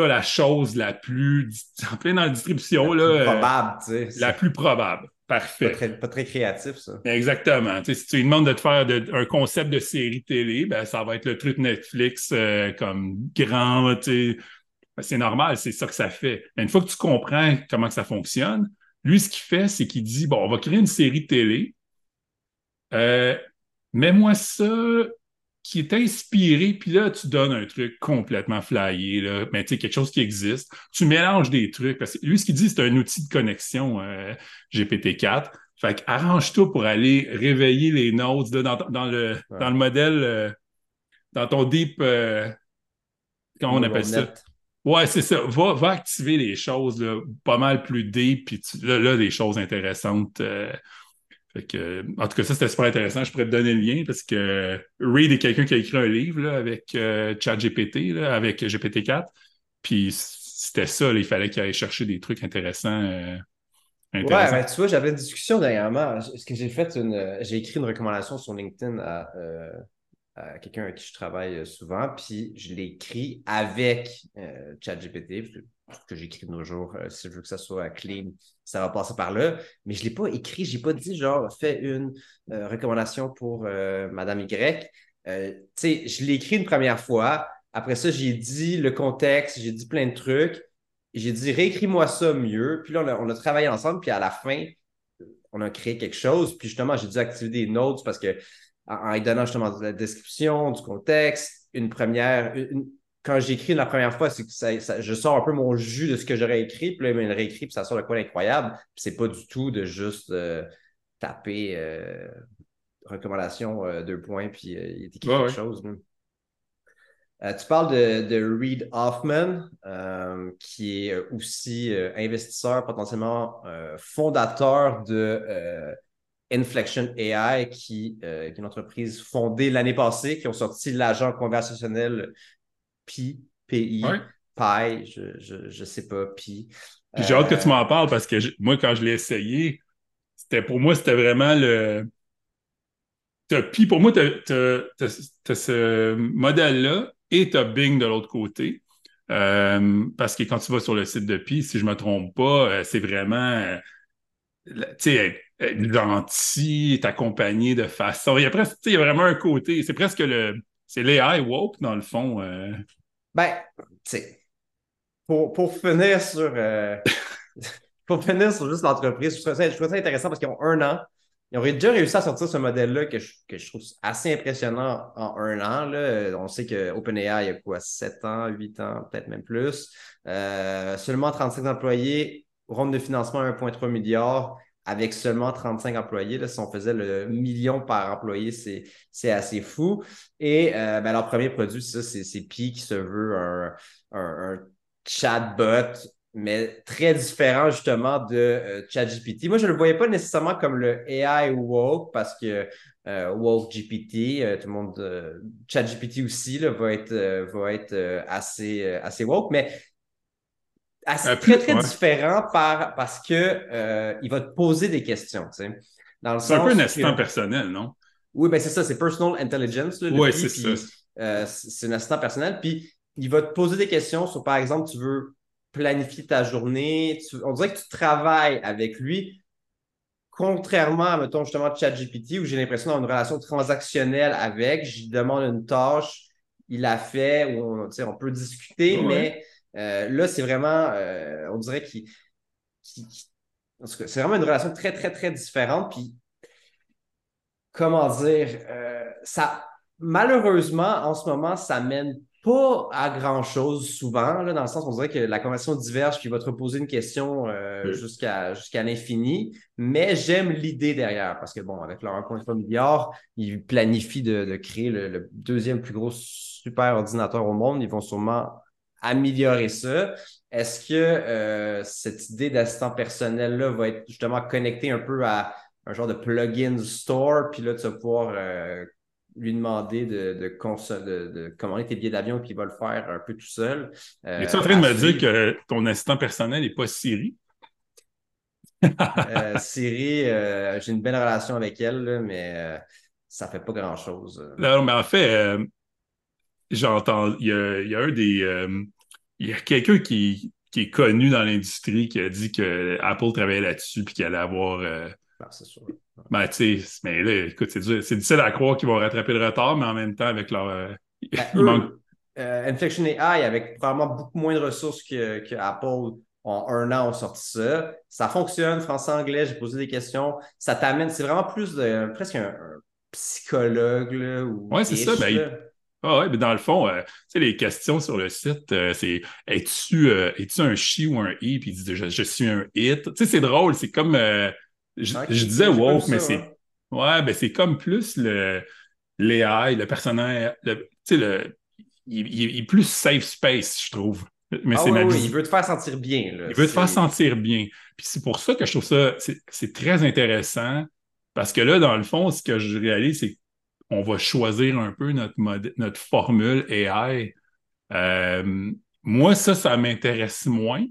la chose la plus, en plein dans la distribution, la plus euh, probable, tu sais. La plus probable. Parfait. Pas très, créatif, ça. Exactement. si tu lui demandes de te faire un concept de série télé, ben, ça va être le truc Netflix comme grand, tu ben, c'est normal, c'est ça que ça fait. Mais une fois que tu comprends comment que ça fonctionne, lui, ce qu'il fait, c'est qu'il dit bon, on va créer une série télé. Euh, mets-moi ça qui est inspiré, puis là, tu donnes un truc complètement flyé, là, mais tu sais, quelque chose qui existe. Tu mélanges des trucs, parce que lui, ce qu'il dit, c'est un outil de connexion euh, GPT-4. Fait arrange-toi pour aller réveiller les notes dans, le, dans le modèle, euh, dans ton deep, comment on appelle ça? Ouais, c'est ça. Va, va, activer les choses pas mal plus deep, puis là, là, des choses intéressantes. Euh, que, en tout cas, ça, c'était super intéressant. Je pourrais te donner le lien parce que Reed est quelqu'un qui a écrit un livre là, avec euh, ChatGPT, avec GPT-4. Puis c'était ça, il fallait qu'il aille chercher des trucs intéressants. Euh, intéressants. Ouais, ben, tu vois, j'avais une discussion dernièrement. Ce que j'ai fait, une, j'ai écrit une recommandation sur LinkedIn à quelqu'un avec qui je travaille euh, souvent, puis je l'écris avec euh, ChatGPT, parce que, j'écris de nos jours, euh, si je veux que ça soit clean, ça va passer par là. Mais je ne l'ai pas écrit, je n'ai pas dit genre fais une recommandation pour Madame Y. sais, je l'ai écrit une première fois. Après ça, j'ai dit le contexte, j'ai dit plein de trucs. J'ai dit réécris-moi ça mieux. Puis là, on a, on a, travaillé ensemble. Puis à la fin, on a créé quelque chose. Puis justement, j'ai dû activer des notes parce que en, en donnant justement la description, du contexte, une première. quand j'écris la première fois, c'est que ça, je sors un peu mon jus de ce que j'aurais écrit, puis là, il me le réécrit, puis ça sort de quoi d'incroyable. Puis c'est pas du tout de juste euh, taper euh, recommandation euh, deux points, puis il est écrit quelque chose. tu parles de, de Reed Hoffman, qui est aussi investisseur, potentiellement fondateur de Inflection AI, euh, qui, est une entreprise fondée l'année passée, qui ont sorti l'agent conversationnel Pi, PI, Pi, je ne sais pas, Pi. J'ai hâte que tu m'en parles parce que moi, quand je l'ai essayé, c'était pour moi, c'était vraiment le. Pi, pour moi, tu as, ce modèle-là et tu as Bing de l'autre côté. Euh, parce que quand tu vas sur le site de Pi, si je ne me trompe pas, euh, c'est vraiment sais, gentil, accompagné de façon. Il y a presque, il y a vraiment un côté, c'est presque le, c'est l'AI woke, dans le fond. Euh. Ben, tu sais, pour, pour finir sur. Euh, pour finir sur juste l'entreprise, je trouve, ça, intéressant parce qu'ils ont un an. Ils ont déjà réussi à sortir ce modèle-là que je, que je trouve assez impressionnant en un an. Là. On sait que OpenAI, il y a quoi, 7 ans, 8 ans, peut-être même plus. Euh, seulement 35 employés, ronde de financement 1,3 milliard avec seulement 35 employés. Là, si on faisait le million par employé, c'est assez fou. Et euh, ben, leur premier produit, ça, c'est Pi qui se veut un, un, chatbot, mais très différent justement de euh, ChatGPT. Moi, je ne le voyais pas nécessairement comme le AI woke parce que euh, woke GPT, euh, tout le monde, ChatGPT aussi là, va être, va être assez, assez woke, mais assez, euh, très, très différent par, parce que euh, il va te poser des questions. C'est un peu un assistant personnel, non? Oui, ben c'est ça, c'est personal intelligence. Oui, c'est ça. Euh, c'est un assistant personnel. Puis il va te poser des questions sur, par exemple, tu veux planifier ta journée. on dirait que tu travailles avec lui. Contrairement à, mettons, justement, ChatGPT, où j'ai l'impression d'avoir une relation transactionnelle avec, je demande une tâche, il a fait, ou on, on peut discuter, mais euh, là, c'est vraiment, euh, on dirait qu'il. c'est vraiment une relation très, très, très différente. Puis, comment dire, euh, ça, malheureusement, en ce moment, ça mène pas à grand-chose souvent, là, dans le sens où on dirait que la conversation diverge, puis il va te reposer une question jusqu'à jusqu'à l'infini. Mais j'aime l'idée derrière, parce que bon, avec leur 1,3 milliard, ils planifient de, de créer le, le, deuxième plus gros super ordinateur au monde. Ils vont sûrement améliorer ça. Est-ce que euh, cette idée d'assistant personnel-là va être justement connectée un peu à un genre de plugin store, puis là, tu vas pouvoir euh, lui demander de, de, commander tes billets d'avion, puis il va le faire un peu tout seul. Euh, Es-tu en train de me dire que ton assistant personnel n'est pas Siri? Siri, j'ai une belle relation avec elle, mais ça fait pas grand-chose. Non, mais en fait, j'entends, il y a, un des, il y a quelqu'un qui, est connu dans l'industrie qui a dit que Apple travaillait là-dessus puis qu'il allait avoir. Euh... Ah, c'est sûr. Ben, tu sais, mais là, écoute, c'est, difficile à croire qu'ils vont rattraper le retard, mais en même temps, avec leur. Euh, ben, il manque... Euh, Inflection AI, avec probablement beaucoup moins de ressources que, que Apple, en un an, ont sorti ça. Ça fonctionne, français-anglais, j'ai posé des questions. Ça t'amène, c'est vraiment plus de presque un, psychologue. Là, ou ouais, c'est ça. Ben, ah ouais, mais dans le fond, euh, tu sais, les questions sur le site, euh, c'est es-tu euh, es un chi ou un i? Puis il dit je, suis un it. Tu sais, c'est drôle, c'est comme je, disais woke, mais c'est ouais, ben c'est comme plus le l'AI, le personnage, tu sais, le il, est plus safe space, je trouve. Mais ah c'est oui, il veut te faire sentir bien. il veut te faire sentir bien. Puis c'est pour ça que je trouve ça, c'est très intéressant. Parce que là, dans le fond, ce que je réalise, c'est on va choisir un peu notre, notre formule AI. Euh, moi, ça, ça m'intéresse moins.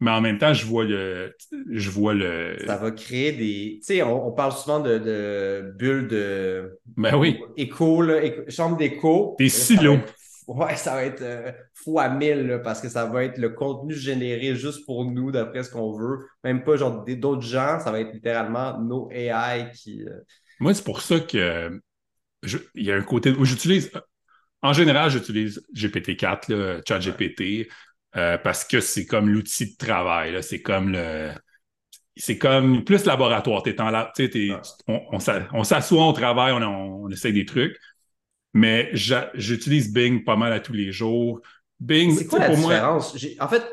Mais en même temps, je vois le. Je vois le... Ça va créer des. Tu sais, on, parle souvent de, bulles de. Ben oui. Écho, chambre d'écho. Des silos. Ouais, ça va être euh, fois mille parce que ça va être le contenu généré juste pour nous, d'après ce qu'on veut. Même pas genre d'autres gens, ça va être littéralement nos AI qui. Euh, moi, c'est pour ça que il y a un côté où j'utilise, en général, j'utilise GPT-4, ChatGPT, euh, parce que c'est comme l'outil de travail. C'est comme le. C'est comme plus laboratoire. Es en la, on, on s'assoit, on travaille, on, on, essaie des trucs. Mais j'utilise Bing pas mal à tous les jours. Bing, c'est quoi la différence? En fait,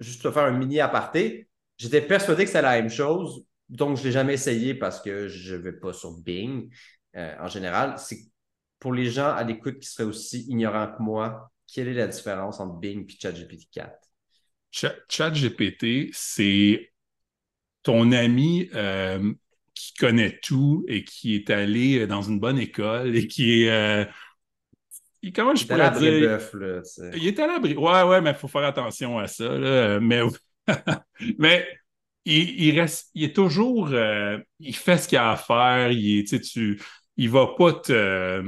juste pour faire un mini aparté, j'étais persuadé que c'était la même chose, donc je ne l'ai jamais essayé parce que je ne vais pas sur Bing. Euh, en général, c'est pour les gens à l'écoute qui seraient aussi ignorants que moi, quelle est la différence entre Bing et ChatGPT 4? ChatGPT, c'est ton ami euh, qui connaît tout et qui est allé dans une bonne école et qui est. Euh, comment je pourrais dire? il est à l'abri. Ouais, ouais, mais il faut faire attention à ça. Mais, mais il, reste, il est toujours. il fait ce qu'il a à faire. Il est, tu, il va pas te.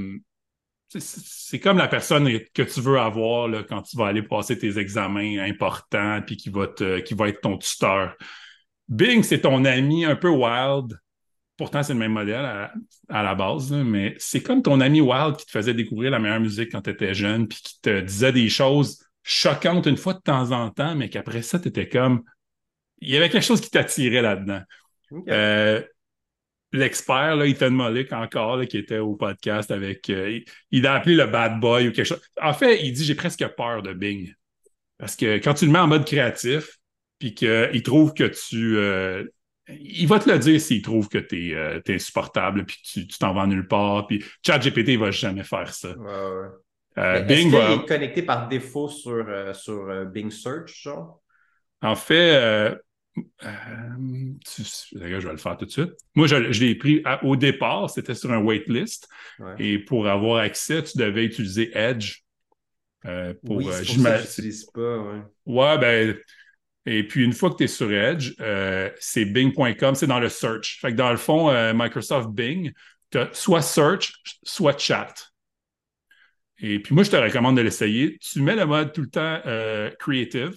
c'est comme la personne que tu veux avoir là, quand tu vas aller passer tes examens importants puis qui va, te, qui va être ton tuteur. Bing, c'est ton ami un peu wild. pourtant c'est le même modèle à, la base, mais c'est comme ton ami Wild qui te faisait découvrir la meilleure musique quand tu étais jeune, puis qui te disait des choses choquantes une fois de temps en temps, mais qu'après ça, tu étais comme. Il y avait quelque chose qui t'attirait là-dedans. Euh, l'expert, là, Ethan Mollick, encore, qui était au podcast avec. Euh, il a appelé le bad boy ou quelque chose. En fait, il dit J'ai presque peur de Bing. Parce que quand tu le mets en mode créatif, puis qu'il trouve que tu. Euh, il va te le dire s'il trouve que tu es, euh, insupportable, puis que tu t'en vas nulle part. Puis ChatGPT, il va jamais faire ça. Bing va... est connecté par défaut sur, sur Bing Search, genre? En fait, euh, je vais le faire tout de suite. Moi, je, l'ai pris au départ, c'était sur un waitlist. Et pour avoir accès, tu devais utiliser Edge. Euh, pour, oui, euh, je pas. Ouais. ouais, ben. Et puis, une fois que tu es sur Edge, c'est bing.com, c'est dans le search. Fait que dans le fond, Microsoft Bing, tu as soit search, soit chat. Et puis, moi, je te recommande de l'essayer. Tu mets le mode tout le temps creative.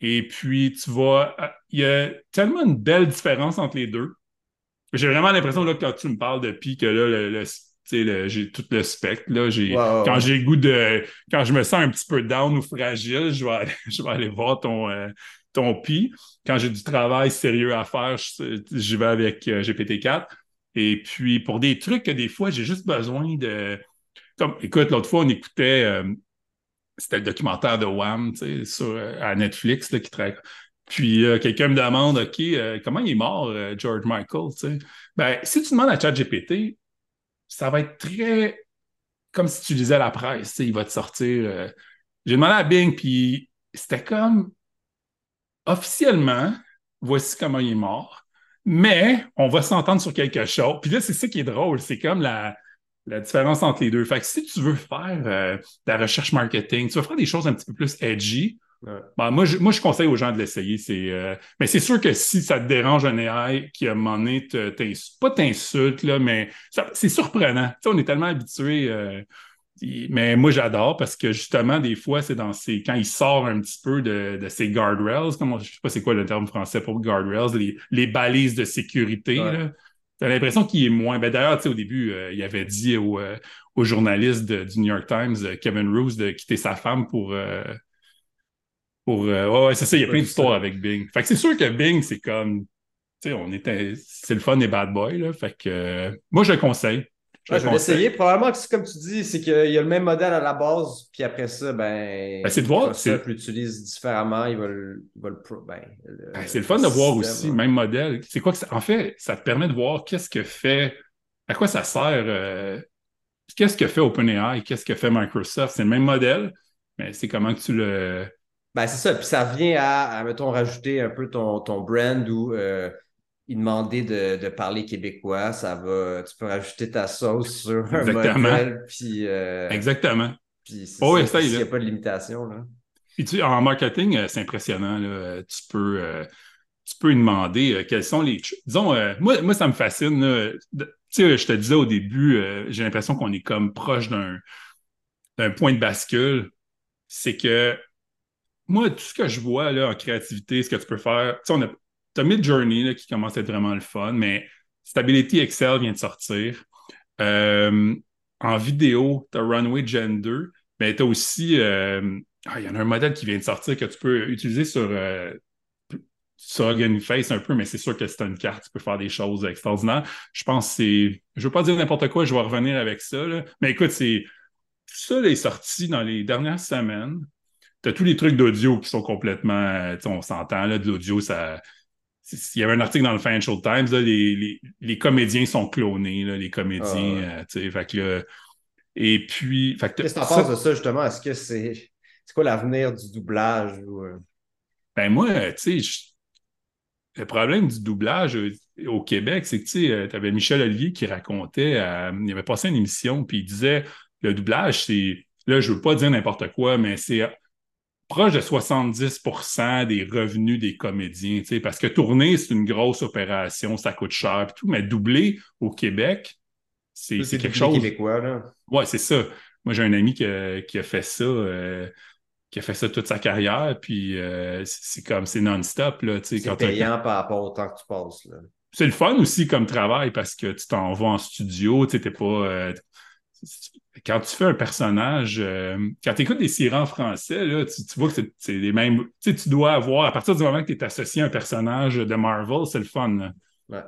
Et puis, tu vois, euh, il y a tellement une belle différence entre les deux. J'ai vraiment l'impression, là, quand tu me parles de Pi, que là, le, j'ai tout le spectre. Là, Quand j'ai le goût de. Quand je me sens un petit peu down ou fragile, je vais aller, je vais aller voir ton, euh, ton Pi. Quand j'ai du travail sérieux à faire, je, vais avec euh, GPT-4. Et puis, pour des trucs que des fois, j'ai juste besoin de. Comme, écoute, l'autre fois, on écoutait c'était le documentaire de Wham sur, euh, à Netflix qui traite. Puis euh, quelqu'un me demande OK, euh, comment il est mort, George Michael? Ben, si tu demandes à ChatGPT, ça va être très comme si tu lisais la presse, il va te sortir. J'ai demandé à Bing, puis c'était comme officiellement, voici comment il est mort, mais on va s'entendre sur quelque chose. Puis là, c'est ça qui est drôle, c'est comme la, la différence entre les deux. Fait que si tu veux faire euh, de la recherche marketing, tu veux faire des choses un petit peu plus edgy, ben, moi, je, moi, je conseille aux gens de l'essayer. C'est, euh, mais c'est sûr que si ça te dérange un AI qui, à un moment donné, pas t'insulte, là, mais c'est surprenant. Tu sais, on est tellement habitué. Euh, mais moi, j'adore parce que justement, des fois, c'est dans ces. Quand il sort un petit peu de, de ces guardrails, comme je sais pas c'est quoi le terme français pour guardrails, les, les balises de sécurité. Là, T'as l'impression qu'il est moins. Ben, D'ailleurs, au début, euh, il avait dit au, euh, journaliste du New York Times, euh, Kevin Roos, de quitter sa femme pour. pour ouais, c'est ça, il y a plein d'histoires avec Bing. Fait que c'est sûr que Bing, c'est comme. Tu sais, on était. C'est le fun des bad boys, là. Fait que moi, je le conseille. Je, vais essayer. Probablement que, comme tu dis, c'est qu'il y a le même modèle à la base, puis après ça, ben. ben c'est de voir. Microsoft l'utilise différemment, il va le. ben, ben, c'est le fun de voir aussi, même modèle. C'est quoi que En fait, ça te permet de voir qu'est-ce que fait. À quoi ça sert. Euh, qu'est-ce que fait OpenAI, qu'est-ce que fait Microsoft? C'est le même modèle, mais c'est comment que tu le. Ben, c'est ça. Puis ça vient à, mettons, rajouter un peu ton, ton brand ou. Euh, il demandait de, parler québécois, ça va, tu peux rajouter ta sauce sur un modèle, puis... Euh, Exactement. Puis oh, il n'y a pas de limitation, là. Puis tu, en marketing, euh, c'est impressionnant, là. Tu peux... Euh, tu peux demander quels sont les. Disons, moi, moi, ça me fascine. Tu sais, je te disais au début, j'ai l'impression qu'on est comme proche d'un, d'un point de bascule. C'est que moi, tout ce que je vois là, en créativité, ce que tu peux faire, tu sais, on a, tu as Midjourney qui commence à être vraiment le fun, mais Stability Excel vient de sortir. Euh, en vidéo, tu as Runway Gen 2, mais tu as aussi. Euh, ah, il y en a un modèle qui vient de sortir que tu peux utiliser sur, euh, sur Face un peu, mais c'est sûr que c'est une carte, tu peux faire des choses extraordinaires. Je pense que c'est. Je veux pas dire n'importe quoi, je vais revenir avec ça. Mais écoute, c'est. Tout ça est sorti dans les dernières semaines. Tu as tous les trucs d'audio qui sont complètement. On s'entend, là, de l'audio, ça il y avait un article dans le Financial Times, les, comédiens sont clonés, les comédiens. Ah, euh, et puis. Qu'est-ce que tu en penses de ça, justement? Est-ce que c'est. C'est quoi l'avenir du doublage? Euh? Ben moi, tu sais, le problème du doublage euh, au Québec, c'est que tu avais Michel Olivier qui racontait, il avait passé une émission, puis il disait le doublage, c'est. Là, je ne veux pas dire n'importe quoi, mais c'est proche de 70% des revenus des comédiens, parce que tourner, c'est une grosse opération, ça coûte cher, tout, mais doubler au Québec, c'est quelque chose. québécois, là. Ouais, c'est ça. Moi, j'ai un ami qui a, fait ça. Euh, qui a fait ça toute sa carrière, puis euh, c'est comme, c'est non-stop, là, C'est payant par rapport au temps que tu passes, là. c'est le fun aussi comme travail parce que tu t'en vas en studio, tu sais, pas. Euh, quand tu fais un personnage, euh, quand tu écoutes des en français, là, tu, vois que c'est les mêmes. Tu sais, tu dois avoir, à partir du moment que tu es associé à un personnage de Marvel, c'est le fun. Ouais.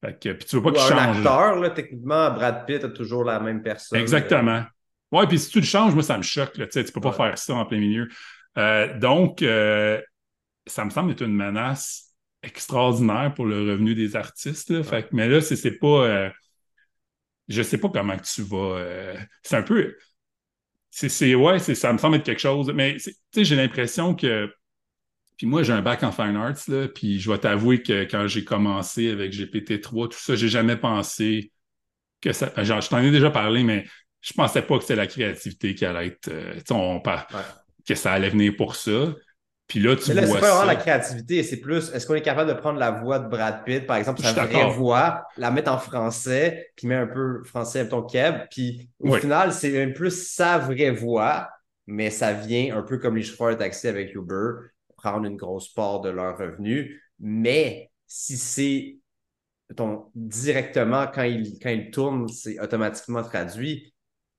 Fait que, puis tu veux pas qu'il change. Un acteur, là, techniquement, Brad Pitt a toujours la même personne. Exactement. Ouais, puis si tu le changes, moi, ça me choque. Là, tu peux pas faire ça en plein milieu. Euh, donc, ça me semble être une menace extraordinaire pour le revenu des artistes. Fait, mais là, c'est pas. Je sais pas comment tu vas. Euh, c'est un peu. C'est, ouais, ça me semble être quelque chose. Mais j'ai l'impression que. Puis moi, j'ai un bac en fine arts, là, puis je vais t'avouer que quand j'ai commencé avec GPT-3, tout ça, j'ai jamais pensé que ça. Genre, je t'en ai déjà parlé, mais je pensais pas que c'était la créativité qui allait être. Euh, on, que ça allait venir pour ça. Puis là, tu là, vois c'est pas vraiment la créativité, c'est plus est-ce qu'on est capable de prendre la voix de Brad Pitt, par exemple, sa vraie voix, la mettre en français, puis mettre un peu français ton keb, puis au final, c'est même plus sa vraie voix, mais ça vient un peu comme les chauffeurs de taxi avec Uber, prendre une grosse part de leur revenu. Mais si c'est directement quand il, quand il tourne, c'est automatiquement traduit,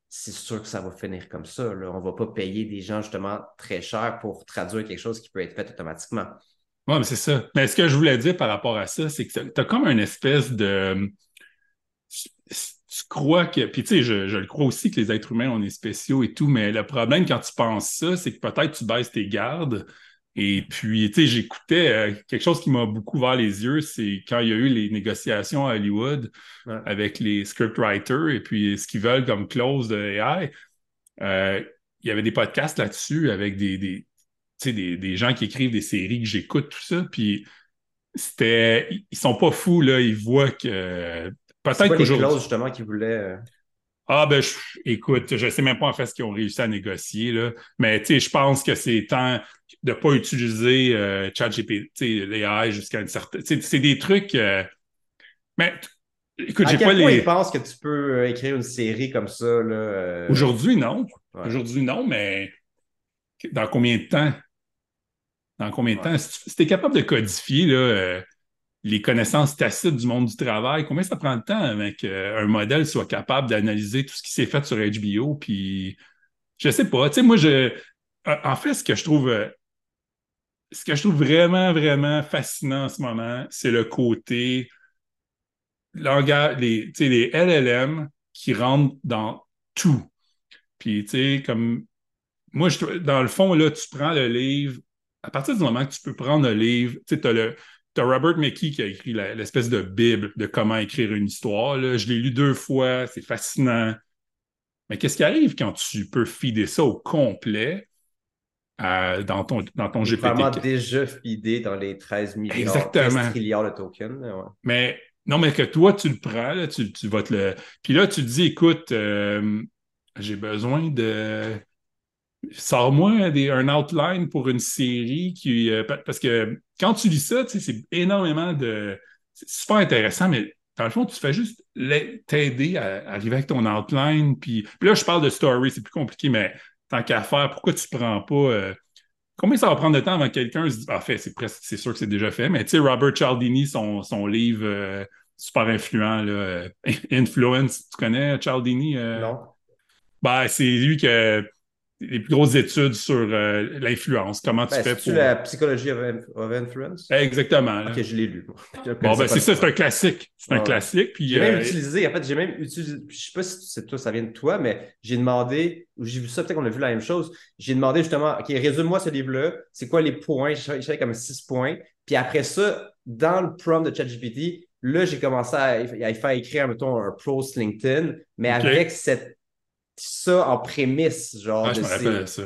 c'est sûr que ça va finir comme ça. On ne va pas payer des gens justement très cher pour traduire quelque chose qui peut être fait automatiquement. Oui, mais c'est ça. Mais ce que je voulais dire par rapport à ça, c'est que tu as comme une espèce de. Tu crois que. Puis tu sais, je, je, le crois aussi que les êtres humains, on est spéciaux et tout, mais le problème quand tu penses ça, c'est que peut-être tu baisses tes gardes et puis, tu sais, j'écoutais euh, quelque chose qui m'a beaucoup ouvert les yeux, c'est quand il y a eu les négociations à Hollywood avec les scriptwriters et puis ce qu'ils veulent comme clause de AI. Euh, il y avait des podcasts là-dessus avec des, des, des, des, gens qui écrivent des séries que j'écoute, tout ça. Puis, c'était. Ils sont pas fous, là. Ils voient que. Peut-être qu'aujourd'hui. justement, qu'ils voulaient. Ah, ben, écoute, je ne sais même pas en fait ce qu'ils ont réussi à négocier, là. mais je pense que c'est temps de ne pas utiliser euh, ChatGPT, l'AI jusqu'à une certaine. C'est des trucs. Euh, mais écoute, j'ai pas les. pense que tu peux euh, écrire une série comme ça? Euh? Aujourd'hui, non. Aujourd'hui, non, mais dans combien de temps? Dans combien de temps? Si tu es capable de codifier là, les connaissances tacites du monde du travail, combien ça prend de temps avec un modèle soit capable d'analyser tout ce qui s'est fait sur HBO? Puis, je sais pas. Tu moi, je. En fait, ce que je trouve. Ce que je trouve vraiment, vraiment fascinant en ce moment, c'est le côté langage, les, les LLM qui rentrent dans tout. Puis, tu sais, comme moi, dans le fond, là, tu prends le livre, à partir du moment que tu peux prendre le livre, tu as le, T'as Robert McKee qui a écrit l'espèce de Bible de comment écrire une histoire. Je l'ai lu deux fois, c'est fascinant. Mais qu'est-ce qui arrive quand tu peux fider ça au complet euh, dans ton, dans ton GPT? Vraiment déjà fidé dans les 13 milliards, 13 trilliards de tokens. Mais non, mais que toi, tu le prends, tu, tu vas te le. Puis là, tu te dis, écoute, euh, j'ai besoin de sors-moi un outline pour une série qui. Euh, parce que quand tu lis ça, c'est énormément de. C'est super intéressant, mais dans le fond, tu fais juste t'aider à, arriver avec ton outline. Puis, là, je parle de story, c'est plus compliqué, mais tant qu'à faire, pourquoi tu ne prends pas. Euh, combien ça va prendre de temps avant que quelqu'un se dise. Ah, fait, c'est sûr que c'est déjà fait, mais tu sais, Robert Cialdini, son, son livre euh, super influent, là, Influence, tu connais Cialdini? non. Ben, c'est lui que les plus grosses études sur euh, l'influence. Comment tu ben, fais pour. la psychologie of, influence? Exactement. Ok, je l'ai lu. bon, ben, c'est ça, c'est un classique. C'est un classique. J'ai même euh, utilisé, en fait, j'ai même utilisé, je sais pas si c'est toi, ça vient de toi, mais j'ai demandé, ou j'ai vu ça, peut-être qu'on a vu la même chose. J'ai demandé justement, OK, résume-moi ce livre-là. C'est quoi les points? Je savais comme six points. Puis après ça, dans le prompt de ChatGPT, là, j'ai commencé à, à, faire écrire, mettons, un post LinkedIn, mais avec cette ça en prémisse, genre. Ah, je me rappelle ça.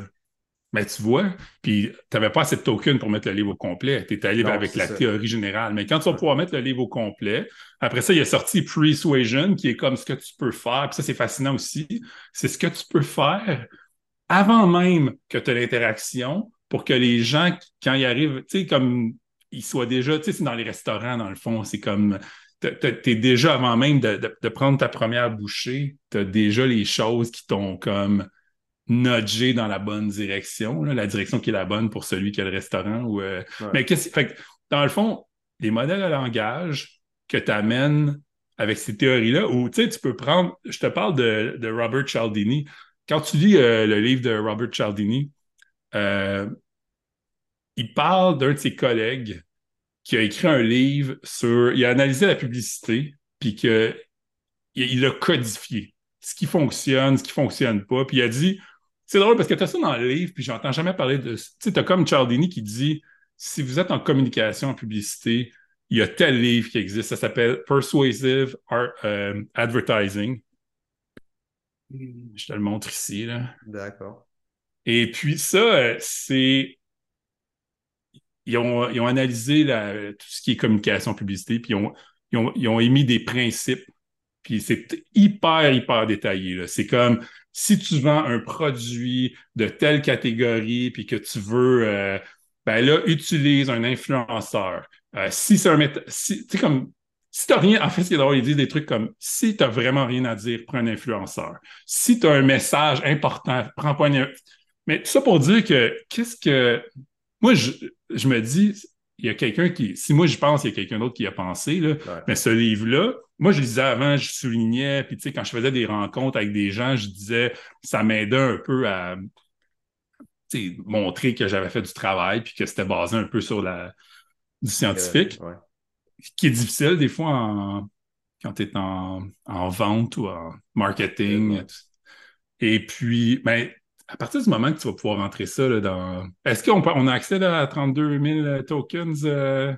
Mais tu vois, puis tu n'avais pas assez de tokens pour mettre le livre au complet. Tu étais allé avec la théorie générale. Mais quand tu vas pouvoir mettre le livre au complet, après ça, il a sorti Persuasion, qui est comme ce que tu peux faire. Puis ça, c'est fascinant aussi. C'est ce que tu peux faire avant même que tu aies l'interaction pour que les gens, quand ils arrivent, tu sais, comme ils soient déjà, tu sais, c'est dans les restaurants, dans le fond, c'est comme tu es déjà, avant même de, prendre ta première bouchée, tu as déjà les choses qui t'ont comme nudgé dans la bonne direction, la direction qui est la bonne pour celui qui a le restaurant. Ou, euh, Mais qu'est-ce fait dans le fond, les modèles à langage, que tu amènes avec ces théories-là, ou tu sais, tu peux prendre, je te parle de, de Robert Cialdini. Quand tu lis euh, le livre de Robert Cialdini, euh, il parle d'un de ses collègues qui a écrit un livre sur. Il a analysé la publicité, puis qu'il il a codifié ce qui fonctionne, ce qui fonctionne pas. Puis il a dit c'est drôle parce que tu as ça dans le livre, puis j'entends jamais parler de. Tu sais, tu as comme Cialdini qui dit si vous êtes en communication, en publicité, il y a tel livre qui existe, ça s'appelle Persuasive euh, Advertising. Je te le montre ici. D'accord. Et puis ça, euh, c'est. Ils ont, analysé tout ce qui est communication, publicité, puis ils ont, émis des principes. Puis c'est hyper, hyper détaillé. C'est comme si tu vends un produit de telle catégorie, puis que tu veux, euh, ben là, utilise un influenceur. Euh, si c'est un si, tu comme, si t'as rien, en fait, c'est drôle, ils disent des trucs comme si t'as vraiment rien à dire, prends un influenceur. Si tu as un message important, prends pas un. Mais tout ça pour dire que qu'est-ce que. Moi, je, je me dis, il y a quelqu'un qui. Si moi, je pense, il y a quelqu'un d'autre qui a pensé, là. Mais ce livre-là, moi, je lisais avant, je soulignais, puis tu sais, quand je faisais des rencontres avec des gens, je disais, ça m'aidait un peu à montrer que j'avais fait du travail, puis que c'était basé un peu sur la, du scientifique, qui est difficile des fois quand tu es en, vente ou en marketing. Et puis, ben, à partir du moment que tu vas pouvoir rentrer ça dans. Est-ce qu'on on a accès à 32 000 tokens euh,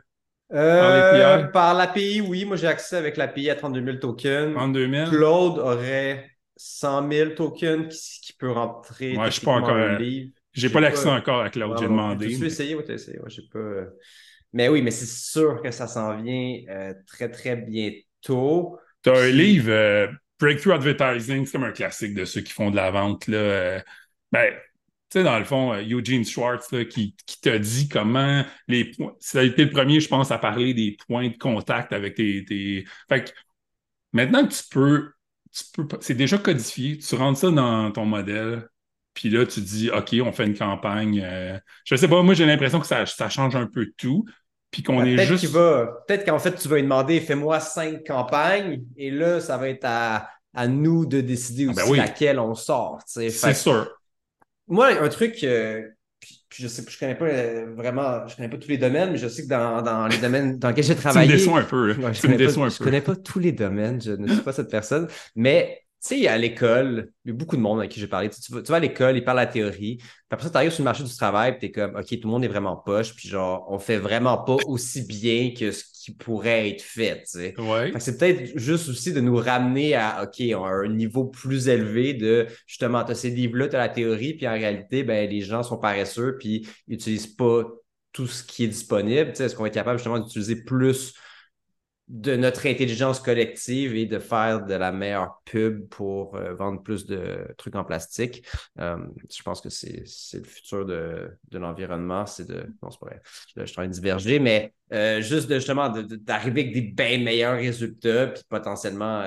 euh, par l'API? oui. Moi, j'ai accès avec l'API à 32 000 tokens. 32 000. Claude aurait 100 000 tokens qui, peut rentrer. Moi, je suis pas encore. Livre. J'ai pas l'accès encore à Claude, j'ai demandé. Tu peux essayer, oui, tu essayé. j'ai pas. Euh, mais oui, mais c'est sûr que ça s'en vient euh, très, très bientôt. Tu as un livre, Breakthrough Advertising, c'est comme un classique de ceux qui font de la vente. Là. Ben, tu sais, dans le fond, euh, Eugene Schwartz qui, qui t'a dit comment les points. Ça a été le premier, je pense, à parler des points de contact avec tes. Fait que maintenant que tu peux. Tu peux c'est déjà codifié, tu rentres ça dans ton modèle, puis là, tu dis, OK, on fait une campagne. Euh, je sais pas, moi, j'ai l'impression que ça, ça, change un peu tout. Puis qu'on ben, est juste. Peut-être qu'en fait, tu vas lui demander, fais-moi cinq campagnes, et là, ça va être à, à nous de décider ah, ben aussi laquelle on sort. C'est sûr moi, un truc, euh, je sais, je connais pas euh, vraiment, je connais pas tous les domaines, mais je sais que dans, dans les domaines dans lesquels j'ai travaillé. Tu me un peu. je, connais pas, je connais pas tous les domaines, je ne suis pas cette personne, mais tu sais, à l'école, il y a beaucoup de monde avec qui j'ai parlé. Tu, vas, à l'école, ils parlent la théorie. Puis après ça, tu arrives sur le marché du travail, puis tu es comme, OK, tout le monde est vraiment poche, puis genre, on fait vraiment pas aussi bien que ce qui pourrait être fait. C'est peut-être juste aussi de nous ramener à, OK, à un niveau plus élevé de, justement, tu as ces livres-là, tu as la théorie, puis en réalité, ben, les gens sont paresseux, puis ils n'utilisent pas tout ce qui est disponible. Tu sais, Est-ce qu'on va être capable justement d'utiliser plus de notre intelligence collective et de faire de la meilleure pub pour euh, vendre plus de trucs en plastique. Euh, je pense que c'est le futur de, l'environnement. C'est de. Non, c'est pas vrai. Je, suis en train de diverger, mais euh, juste de, justement d'arriver avec des bien meilleurs résultats, puis potentiellement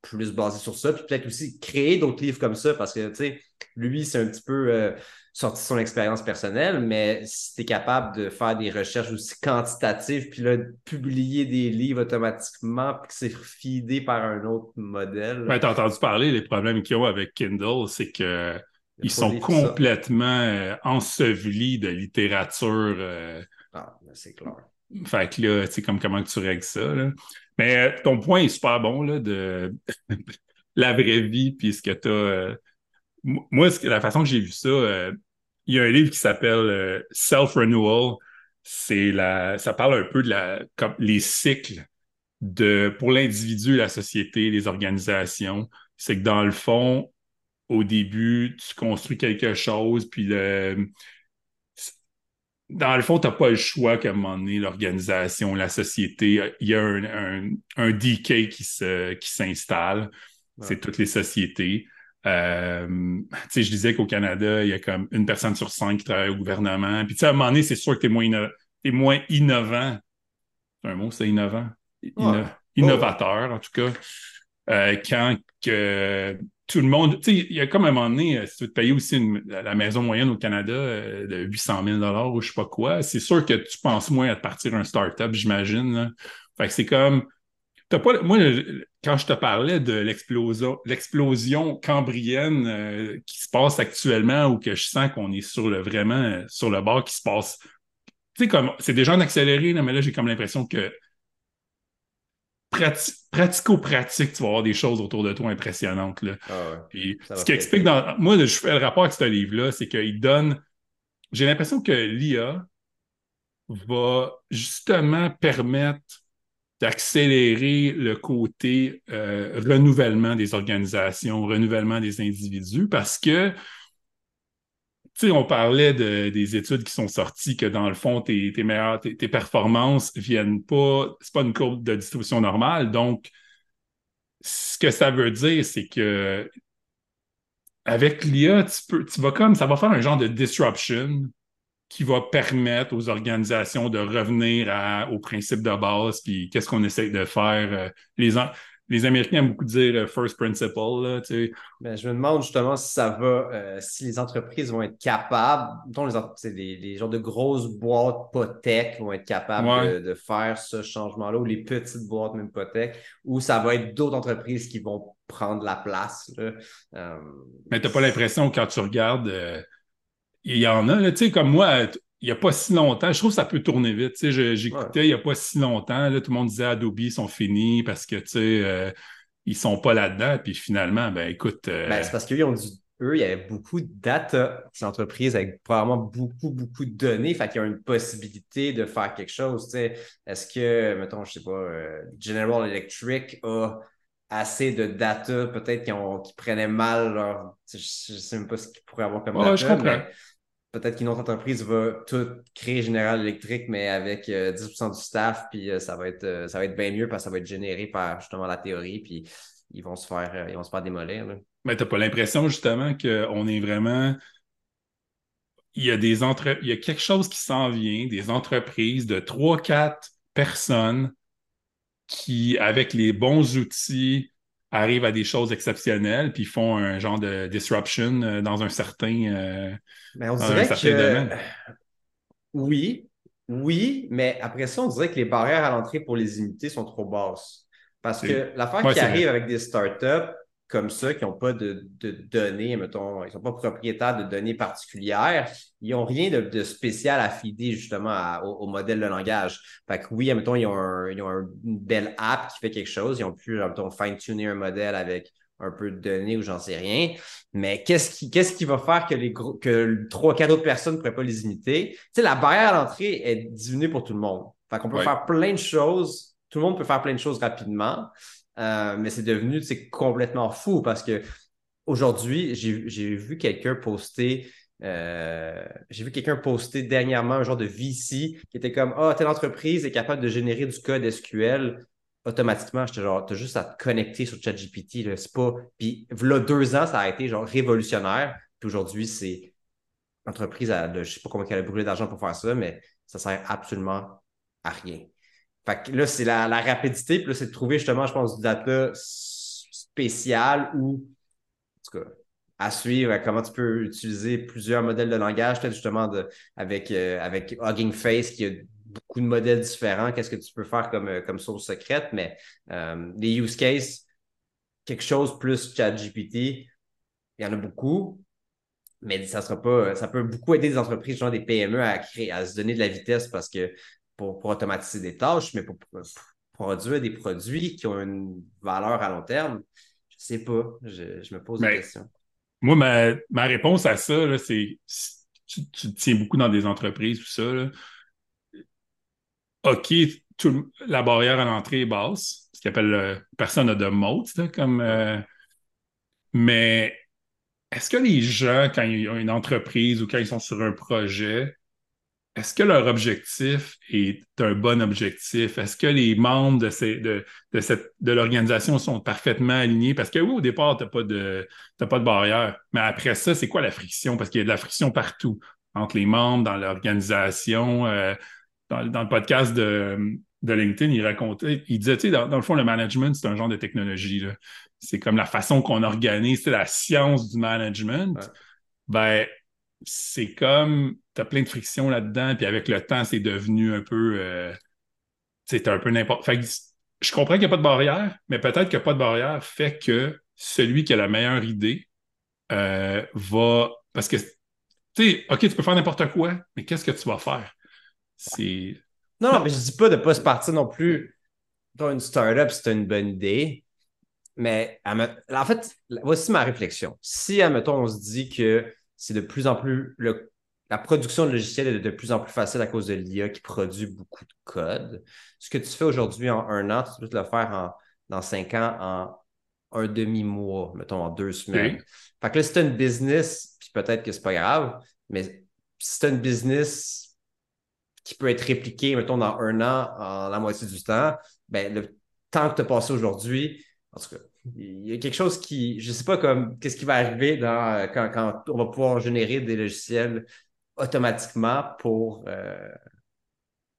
plus basé sur ça. Puis peut-être aussi créer d'autres livres comme ça, parce que, tu sais, lui, c'est un petit peu sorti son expérience personnelle, mais si tu es capable de faire des recherches aussi quantitatives, puis là, de publier des livres automatiquement, puis que c'est feedé par un autre modèle. tu as entendu parler des problèmes qu'ils ont avec Kindle, c'est que ils sont complètement euh, ensevelis de littérature. Euh. Ah, c'est clair. Fait que là, tu sais, comme comment tu règles ça. Mais euh, ton point est super bon là, de la vraie vie, puis ce que tu as moi, la façon que j'ai vu ça, euh, il y a un livre qui s'appelle euh, Self-Renewal. C'est la, ça parle un peu de la, comme les cycles de, pour l'individu, la société, les organisations. C'est que dans le fond, au début, tu construis quelque chose, puis le, dans le fond, tu n'as pas le choix qu'à un moment donné, l'organisation, la société, il y a un, un, decay qui, se, qui s'installe. C'est toutes les sociétés. Euh, je disais qu'au Canada, il y a comme une personne sur cinq qui travaille au gouvernement. Puis, à un moment donné, c'est sûr que tu es moins, moins innovant. C'est un mot, c'est innovant? Innovateur, en tout cas. Euh, quand que tout le monde, il y a comme un moment donné, euh, si tu veux te payer aussi la maison moyenne au Canada de 800 000 ou je sais pas quoi, c'est sûr que tu penses moins à te partir un start-up, j'imagine. Fait que c'est comme. pas, moi, quand je te parlais de l'explosion cambrienne euh, qui se passe actuellement ou que je sens qu'on est sur le vraiment sur le bord qui se passe. Tu sais, comme c'est déjà en accéléré, mais là, j'ai comme l'impression que pratico-pratique, tu vas avoir des choses autour de toi impressionnantes. Là. Ah ce qui explique dans. Moi, je fais le rapport avec ce livre-là, c'est qu'il donne. J'ai l'impression que l'IA va justement permettre d'accélérer le côté euh, renouvellement des organisations, renouvellement des individus, parce que on parlait des études qui sont sorties que dans le fond, tes, meilleures, tes, performances viennent pas, c'est pas une courbe de distribution normale. Donc, ce que ça veut dire, c'est que avec l'IA, tu peux, tu vas comme, ça va faire un genre de disruption qui va permettre aux organisations de revenir à, aux principes de base, puis qu'est-ce qu'on essaie de faire. Euh, les, les Américains aiment beaucoup dire euh, first principle. Là, ben, je me demande justement si ça va, euh, si les entreprises vont être capables, dont les, c'est les, genres de grosses boîtes pas tech vont être capables de, faire ce changement-là, ou les petites boîtes même pas tech, ou ça va être d'autres entreprises qui vont prendre la place. Là. Euh, Mais tu n'as pas l'impression quand tu regardes, il y en a, tu sais, comme moi, il n'y a pas si longtemps, je trouve que ça peut tourner vite. Tu sais, j'écoutais il n'y a pas si longtemps, là, tout le monde disait Adobe, ils sont finis parce que, tu sais, euh, ils sont pas là-dedans. Puis finalement, ben écoute. Euh, ben, c'est parce qu'eux, ont dit, eux, il y avait beaucoup de data, ces entreprises avec probablement beaucoup, beaucoup de données. Fait qu'il y a une possibilité de faire quelque chose. Tu sais. Est-ce que, mettons, je sais pas, euh, General Electric a assez de data, peut-être qui, prenaient mal leur. Je ne sais même pas ce qu'ils pourraient avoir comme data. Je comprends peut-être qu'une autre entreprise va tout créer General Electric, mais avec 10% euh, du staff, puis euh, ça va être euh, ça va être bien mieux parce que ça va être généré par justement la théorie, puis ils vont se faire, ils vont se faire démolir. Mais tu n'as pas l'impression justement qu'on est vraiment. Il y a des entre... il y a quelque chose qui s'en vient, des entreprises de 3-4 personnes qui, avec les bons outils, arrivent à des choses exceptionnelles, puis font un genre de disruption euh, dans un certain, euh, on dirait que... Oui, oui, mais après ça, on dirait que les barrières à l'entrée pour les imiter sont trop basses. Parce que l'affaire qui arrive avec des startups, comme ça, qui n'ont pas de, données, mettons, ils ne sont pas propriétaires de données particulières, ils n'ont rien de, spécial à fider justement au, modèle de langage. Fait que oui, mettons, ils ont, une belle app qui fait quelque chose, ils ont pu, mettons, fine-tuner un modèle avec un peu de données ou j'en sais rien. Mais qu'est-ce qui, qu'est-ce qui va faire que les que trois, quatre autres personnes ne pourraient pas les imiter? Tu sais, la barrière à l'entrée est diminuée pour tout le monde. Fait qu'on peut faire plein de choses. Tout le monde peut faire plein de choses rapidement. Euh, mais c'est devenu complètement fou parce que aujourd'hui, j'ai vu quelqu'un poster. Euh, j'ai vu quelqu'un poster dernièrement un genre de VC qui était comme Ah, telle entreprise est capable de générer du code SQL automatiquement. J'étais genre, t'as juste à te connecter sur ChatGPT. C'est pas. Puis là, deux ans, ça a été genre révolutionnaire. Puis aujourd'hui, c'est l'entreprise, je sais pas comment elle a brûlé d'argent pour faire ça, mais ça sert absolument à rien. Fait que là, c'est la, rapidité, puis là, c'est de trouver justement, je pense, du data spécial ou, en tout cas, à suivre comment tu peux utiliser plusieurs modèles de langage, peut-être justement de, avec, euh, avec Hugging Face, qui a beaucoup de modèles différents, qu'est-ce que tu peux faire comme, euh, comme source secrète, mais euh, les use cases, quelque chose plus ChatGPT, il y en a beaucoup, mais ça sera pas, ça peut beaucoup aider des entreprises, genre des PME à créer, à se donner de la vitesse parce que pour, automatiser des tâches, mais pour, produire des produits qui ont une valeur à long terme, je ne sais pas. Je, me pose des questions. Moi, ma, réponse à ça, c'est tu, tu, tiens beaucoup dans des entreprises, tout ça. OK, la barrière à l'entrée est basse, ce qu'on appelle euh, personne de mote, comme. Euh, mais est-ce que les gens, quand ils ont une entreprise ou quand ils sont sur un projet, est-ce que leur objectif est un bon objectif? Est-ce que les membres de, ces, de, cette, de l'organisation sont parfaitement alignés? Parce que oui, au départ, tu n'as pas, de, pas de barrière. Mais après ça, c'est quoi la friction? Parce qu'il y a de la friction partout, entre les membres, dans l'organisation. Euh, dans, le podcast de, de, LinkedIn, il racontait, il disait, tu sais, dans, le fond, le management, c'est un genre de technologie. C'est comme la façon qu'on organise, c'est la science du management. Ben, c'est comme, as plein de frictions là-dedans, puis avec le temps, c'est devenu un peu, euh, c'est un peu n'importe. Fait je comprends qu'il n'y a pas de barrière, mais peut-être qu'il n'y a pas de barrière fait que celui qui a la meilleure idée euh, va. Parce que, tu sais, OK, tu peux faire n'importe quoi, mais qu'est-ce que tu vas faire? C'est. Non, non, mais je dis pas de ne pas se partir non plus dans une startup, c'est une bonne idée. Mais en fait, voici ma réflexion. Si, admettons, on se dit que c'est de plus en plus le, la production de logiciels est de plus en plus facile à cause de l'IA qui produit beaucoup de code. Ce que tu fais aujourd'hui en un an, tu peux le faire en, dans cinq ans en un demi-mois, mettons en deux semaines. Fait que là, si tu une business, puis peut-être que c'est pas grave, mais si tu une business qui peut être répliquée, mettons, dans un an, en la moitié du temps, ben, le temps que tu as passé aujourd'hui, en tout cas, il y a quelque chose qui, je ne sais pas comme qu'est-ce qui va arriver dans, quand, quand, on va pouvoir générer des logiciels automatiquement pour. Euh,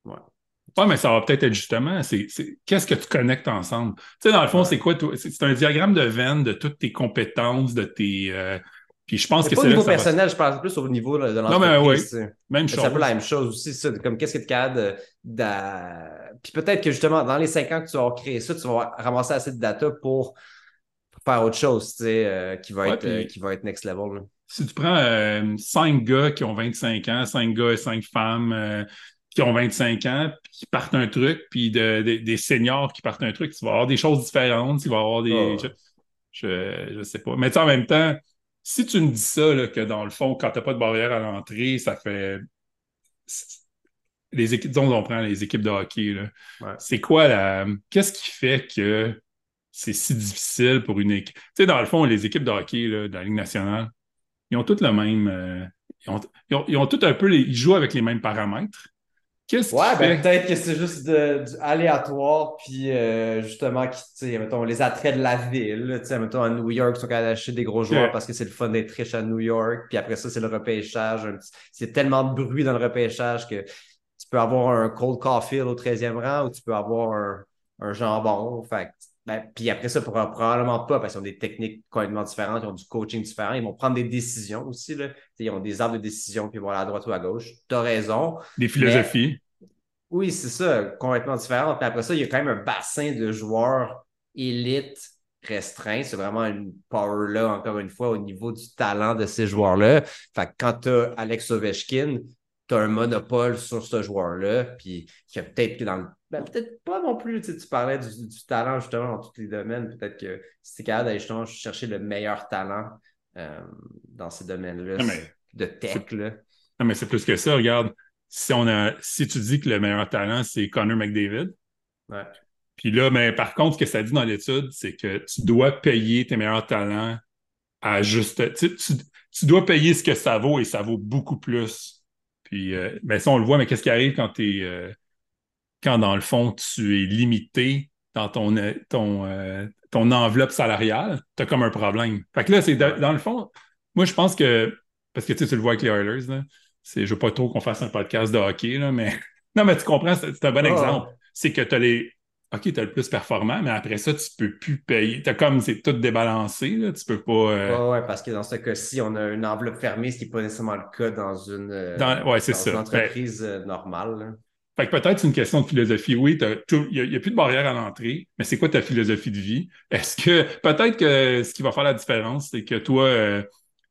ouais. mais ça va peut-être être justement, c'est, qu'est-ce que tu connectes ensemble? Tu sais, dans le fond, c'est quoi? C'est un diagramme de veine de toutes tes compétences, de tes. Euh, puis je pense que c'est. Pas au niveau personnel, je pense plus au niveau de l'entreprise. Non, mais oui. Même chose. C'est un peu la même chose aussi, ça. Comme qu'est-ce que tu es capable de. Puis peut-être que justement, dans les cinq ans que tu vas créer ça, tu vas ramasser assez de data pour, faire autre chose, tu sais, euh, qui, va être, qui va être next level si tu prends euh, cinq gars qui ont 25 ans, cinq gars et cinq femmes euh, qui ont 25 ans, qui partent un truc, puis des seniors qui partent un truc, tu vas avoir des choses différentes, tu vas avoir des. Ah. Je, ne sais pas. Mais en même temps, si tu me dis ça, que dans le fond, quand tu n'as pas de barrière à l'entrée, ça fait. Les équipes, dont on prend les équipes de hockey, c'est quoi la. Qu'est-ce qui fait que c'est si difficile pour une équipe? Tu sais, dans le fond, les équipes de hockey de la Ligue nationale, ils ont toutes le même. Euh, ils, ont, tout un peu. ils jouent avec les mêmes paramètres. Qu'est-ce ouais, ben, peut-être que c'est juste de, du aléatoire, puis euh, justement, qui, mettons, les attraits de la ville. sais mettons, à New York, ils sont capables d'acheter des gros joueurs parce que c'est le fun d'être riche à New York. Puis après ça, c'est le repêchage. C'est tellement de bruit dans le repêchage que tu peux avoir un cold coffee au 13e rang ou tu peux avoir un, un jambon. Fait ben, puis après ça, probablement pas, parce qu'ils ont des techniques complètement différentes, ils ont du coaching différent, ils vont prendre des décisions aussi. Là. Ils ont des arbres de décision, puis ils vont aller à droite ou à gauche. Tu as raison. Des philosophies. oui, c'est ça, complètement différent. Puis après ça, il y a quand même un bassin de joueurs élites restreint. C'est vraiment une power là, encore une fois, au niveau du talent de ces joueurs-là. Fait que quand tu as Alex Ovechkin, tu as un monopole sur ce joueur-là, puis qui a peut-être que dans le ben, peut-être pas non plus. Tu, parlais du, talent justement dans tous les domaines. Peut-être que si tu es capable d'aller justement chercher le meilleur talent euh, dans ces domaines-là de tech. Là. Non, mais c'est plus que ça. Regarde, si, on a, si tu dis que le meilleur talent, c'est Connor McDavid, ouais. puis là, mais par contre, ce que ça dit dans l'étude, c'est que tu dois payer tes meilleurs talents à juste. Tu, tu, dois payer ce que ça vaut et ça vaut beaucoup plus. Puis, euh, ben, ça, on le voit, mais qu'est-ce qui arrive quand tu es. Euh, quand dans le fond, tu es limité dans ton, euh, ton, euh, ton enveloppe salariale, tu as comme un problème. Fait que là, c'est dans le fond, moi, je pense que, parce que tu, le vois avec les Oilers, là, je veux pas trop qu'on fasse un podcast de hockey, là, mais non, mais tu comprends, c'est un bon ah. exemple. C'est que tu as les. OK, tu as le plus performant, mais après ça, tu peux plus payer. Tu comme c'est tout débalancé, là, tu peux pas. Euh... Ouais, parce que dans ce cas-ci, on a une enveloppe fermée, ce qui n'est pas nécessairement le cas dans une, euh, dans... Ouais, une ben, entreprise normale. Fait que peut-être c'est une question de philosophie. Oui, il n'y a, plus de barrière à l'entrée, mais c'est quoi ta philosophie de vie? Est-ce que peut-être que ce qui va faire la différence, c'est que toi, euh,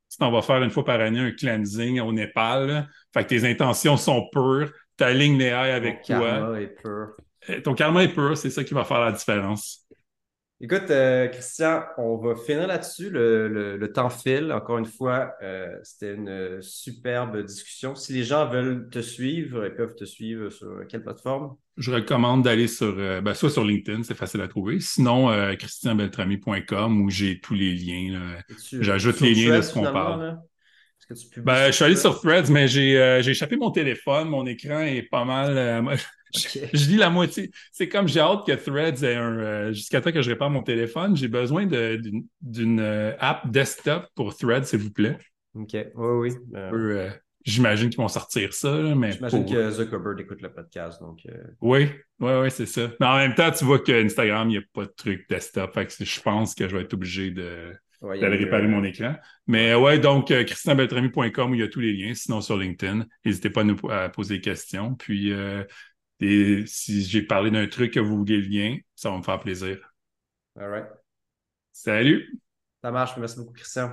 tu t'en vas faire une fois par année un cleansing au Népal, fait que tes intentions sont pures, ta ligne les avec toi. Karma est pur. Ton karma est pur, c'est ça qui va faire la différence. Écoute, euh, Christian, on va finir là-dessus. Le, temps file. Encore une fois, euh, c'était une superbe discussion. Si les gens veulent te suivre, ils peuvent te suivre sur quelle plateforme? Je recommande d'aller sur, euh, ben, soit sur LinkedIn, c'est facile à trouver. Sinon, christianbeltrami.com où j'ai tous les liens. J'ajoute les liens de ce qu'on parle. Ben, je suis allé sur Threads, mais j'ai échappé mon téléphone. Mon écran est pas mal. Je, lis la moitié. C'est comme j'ai hâte que Threads ait un. Euh, jusqu'à temps que je répare mon téléphone, j'ai besoin d'une euh, app desktop pour Threads, s'il vous plaît. OK. Oui, oui. Euh, j'imagine qu'ils vont sortir ça. mais J'imagine que Zuckerberg écoute le podcast. Donc, Oui, oui, oui, c'est ça. Mais en même temps, tu vois qu'Instagram, il n'y a pas de truc desktop. Fait que je pense que je vais être obligé de. D'aller réparer mon écran. Mais ouais, donc christianbeltrami.com où il y a tous les liens, sinon sur LinkedIn. N'hésitez pas à nous poser des questions. Puis si j'ai parlé d'un truc que vous voulez le lien, ça va me faire plaisir. All right. Salut! Ça marche. Merci beaucoup, Christian.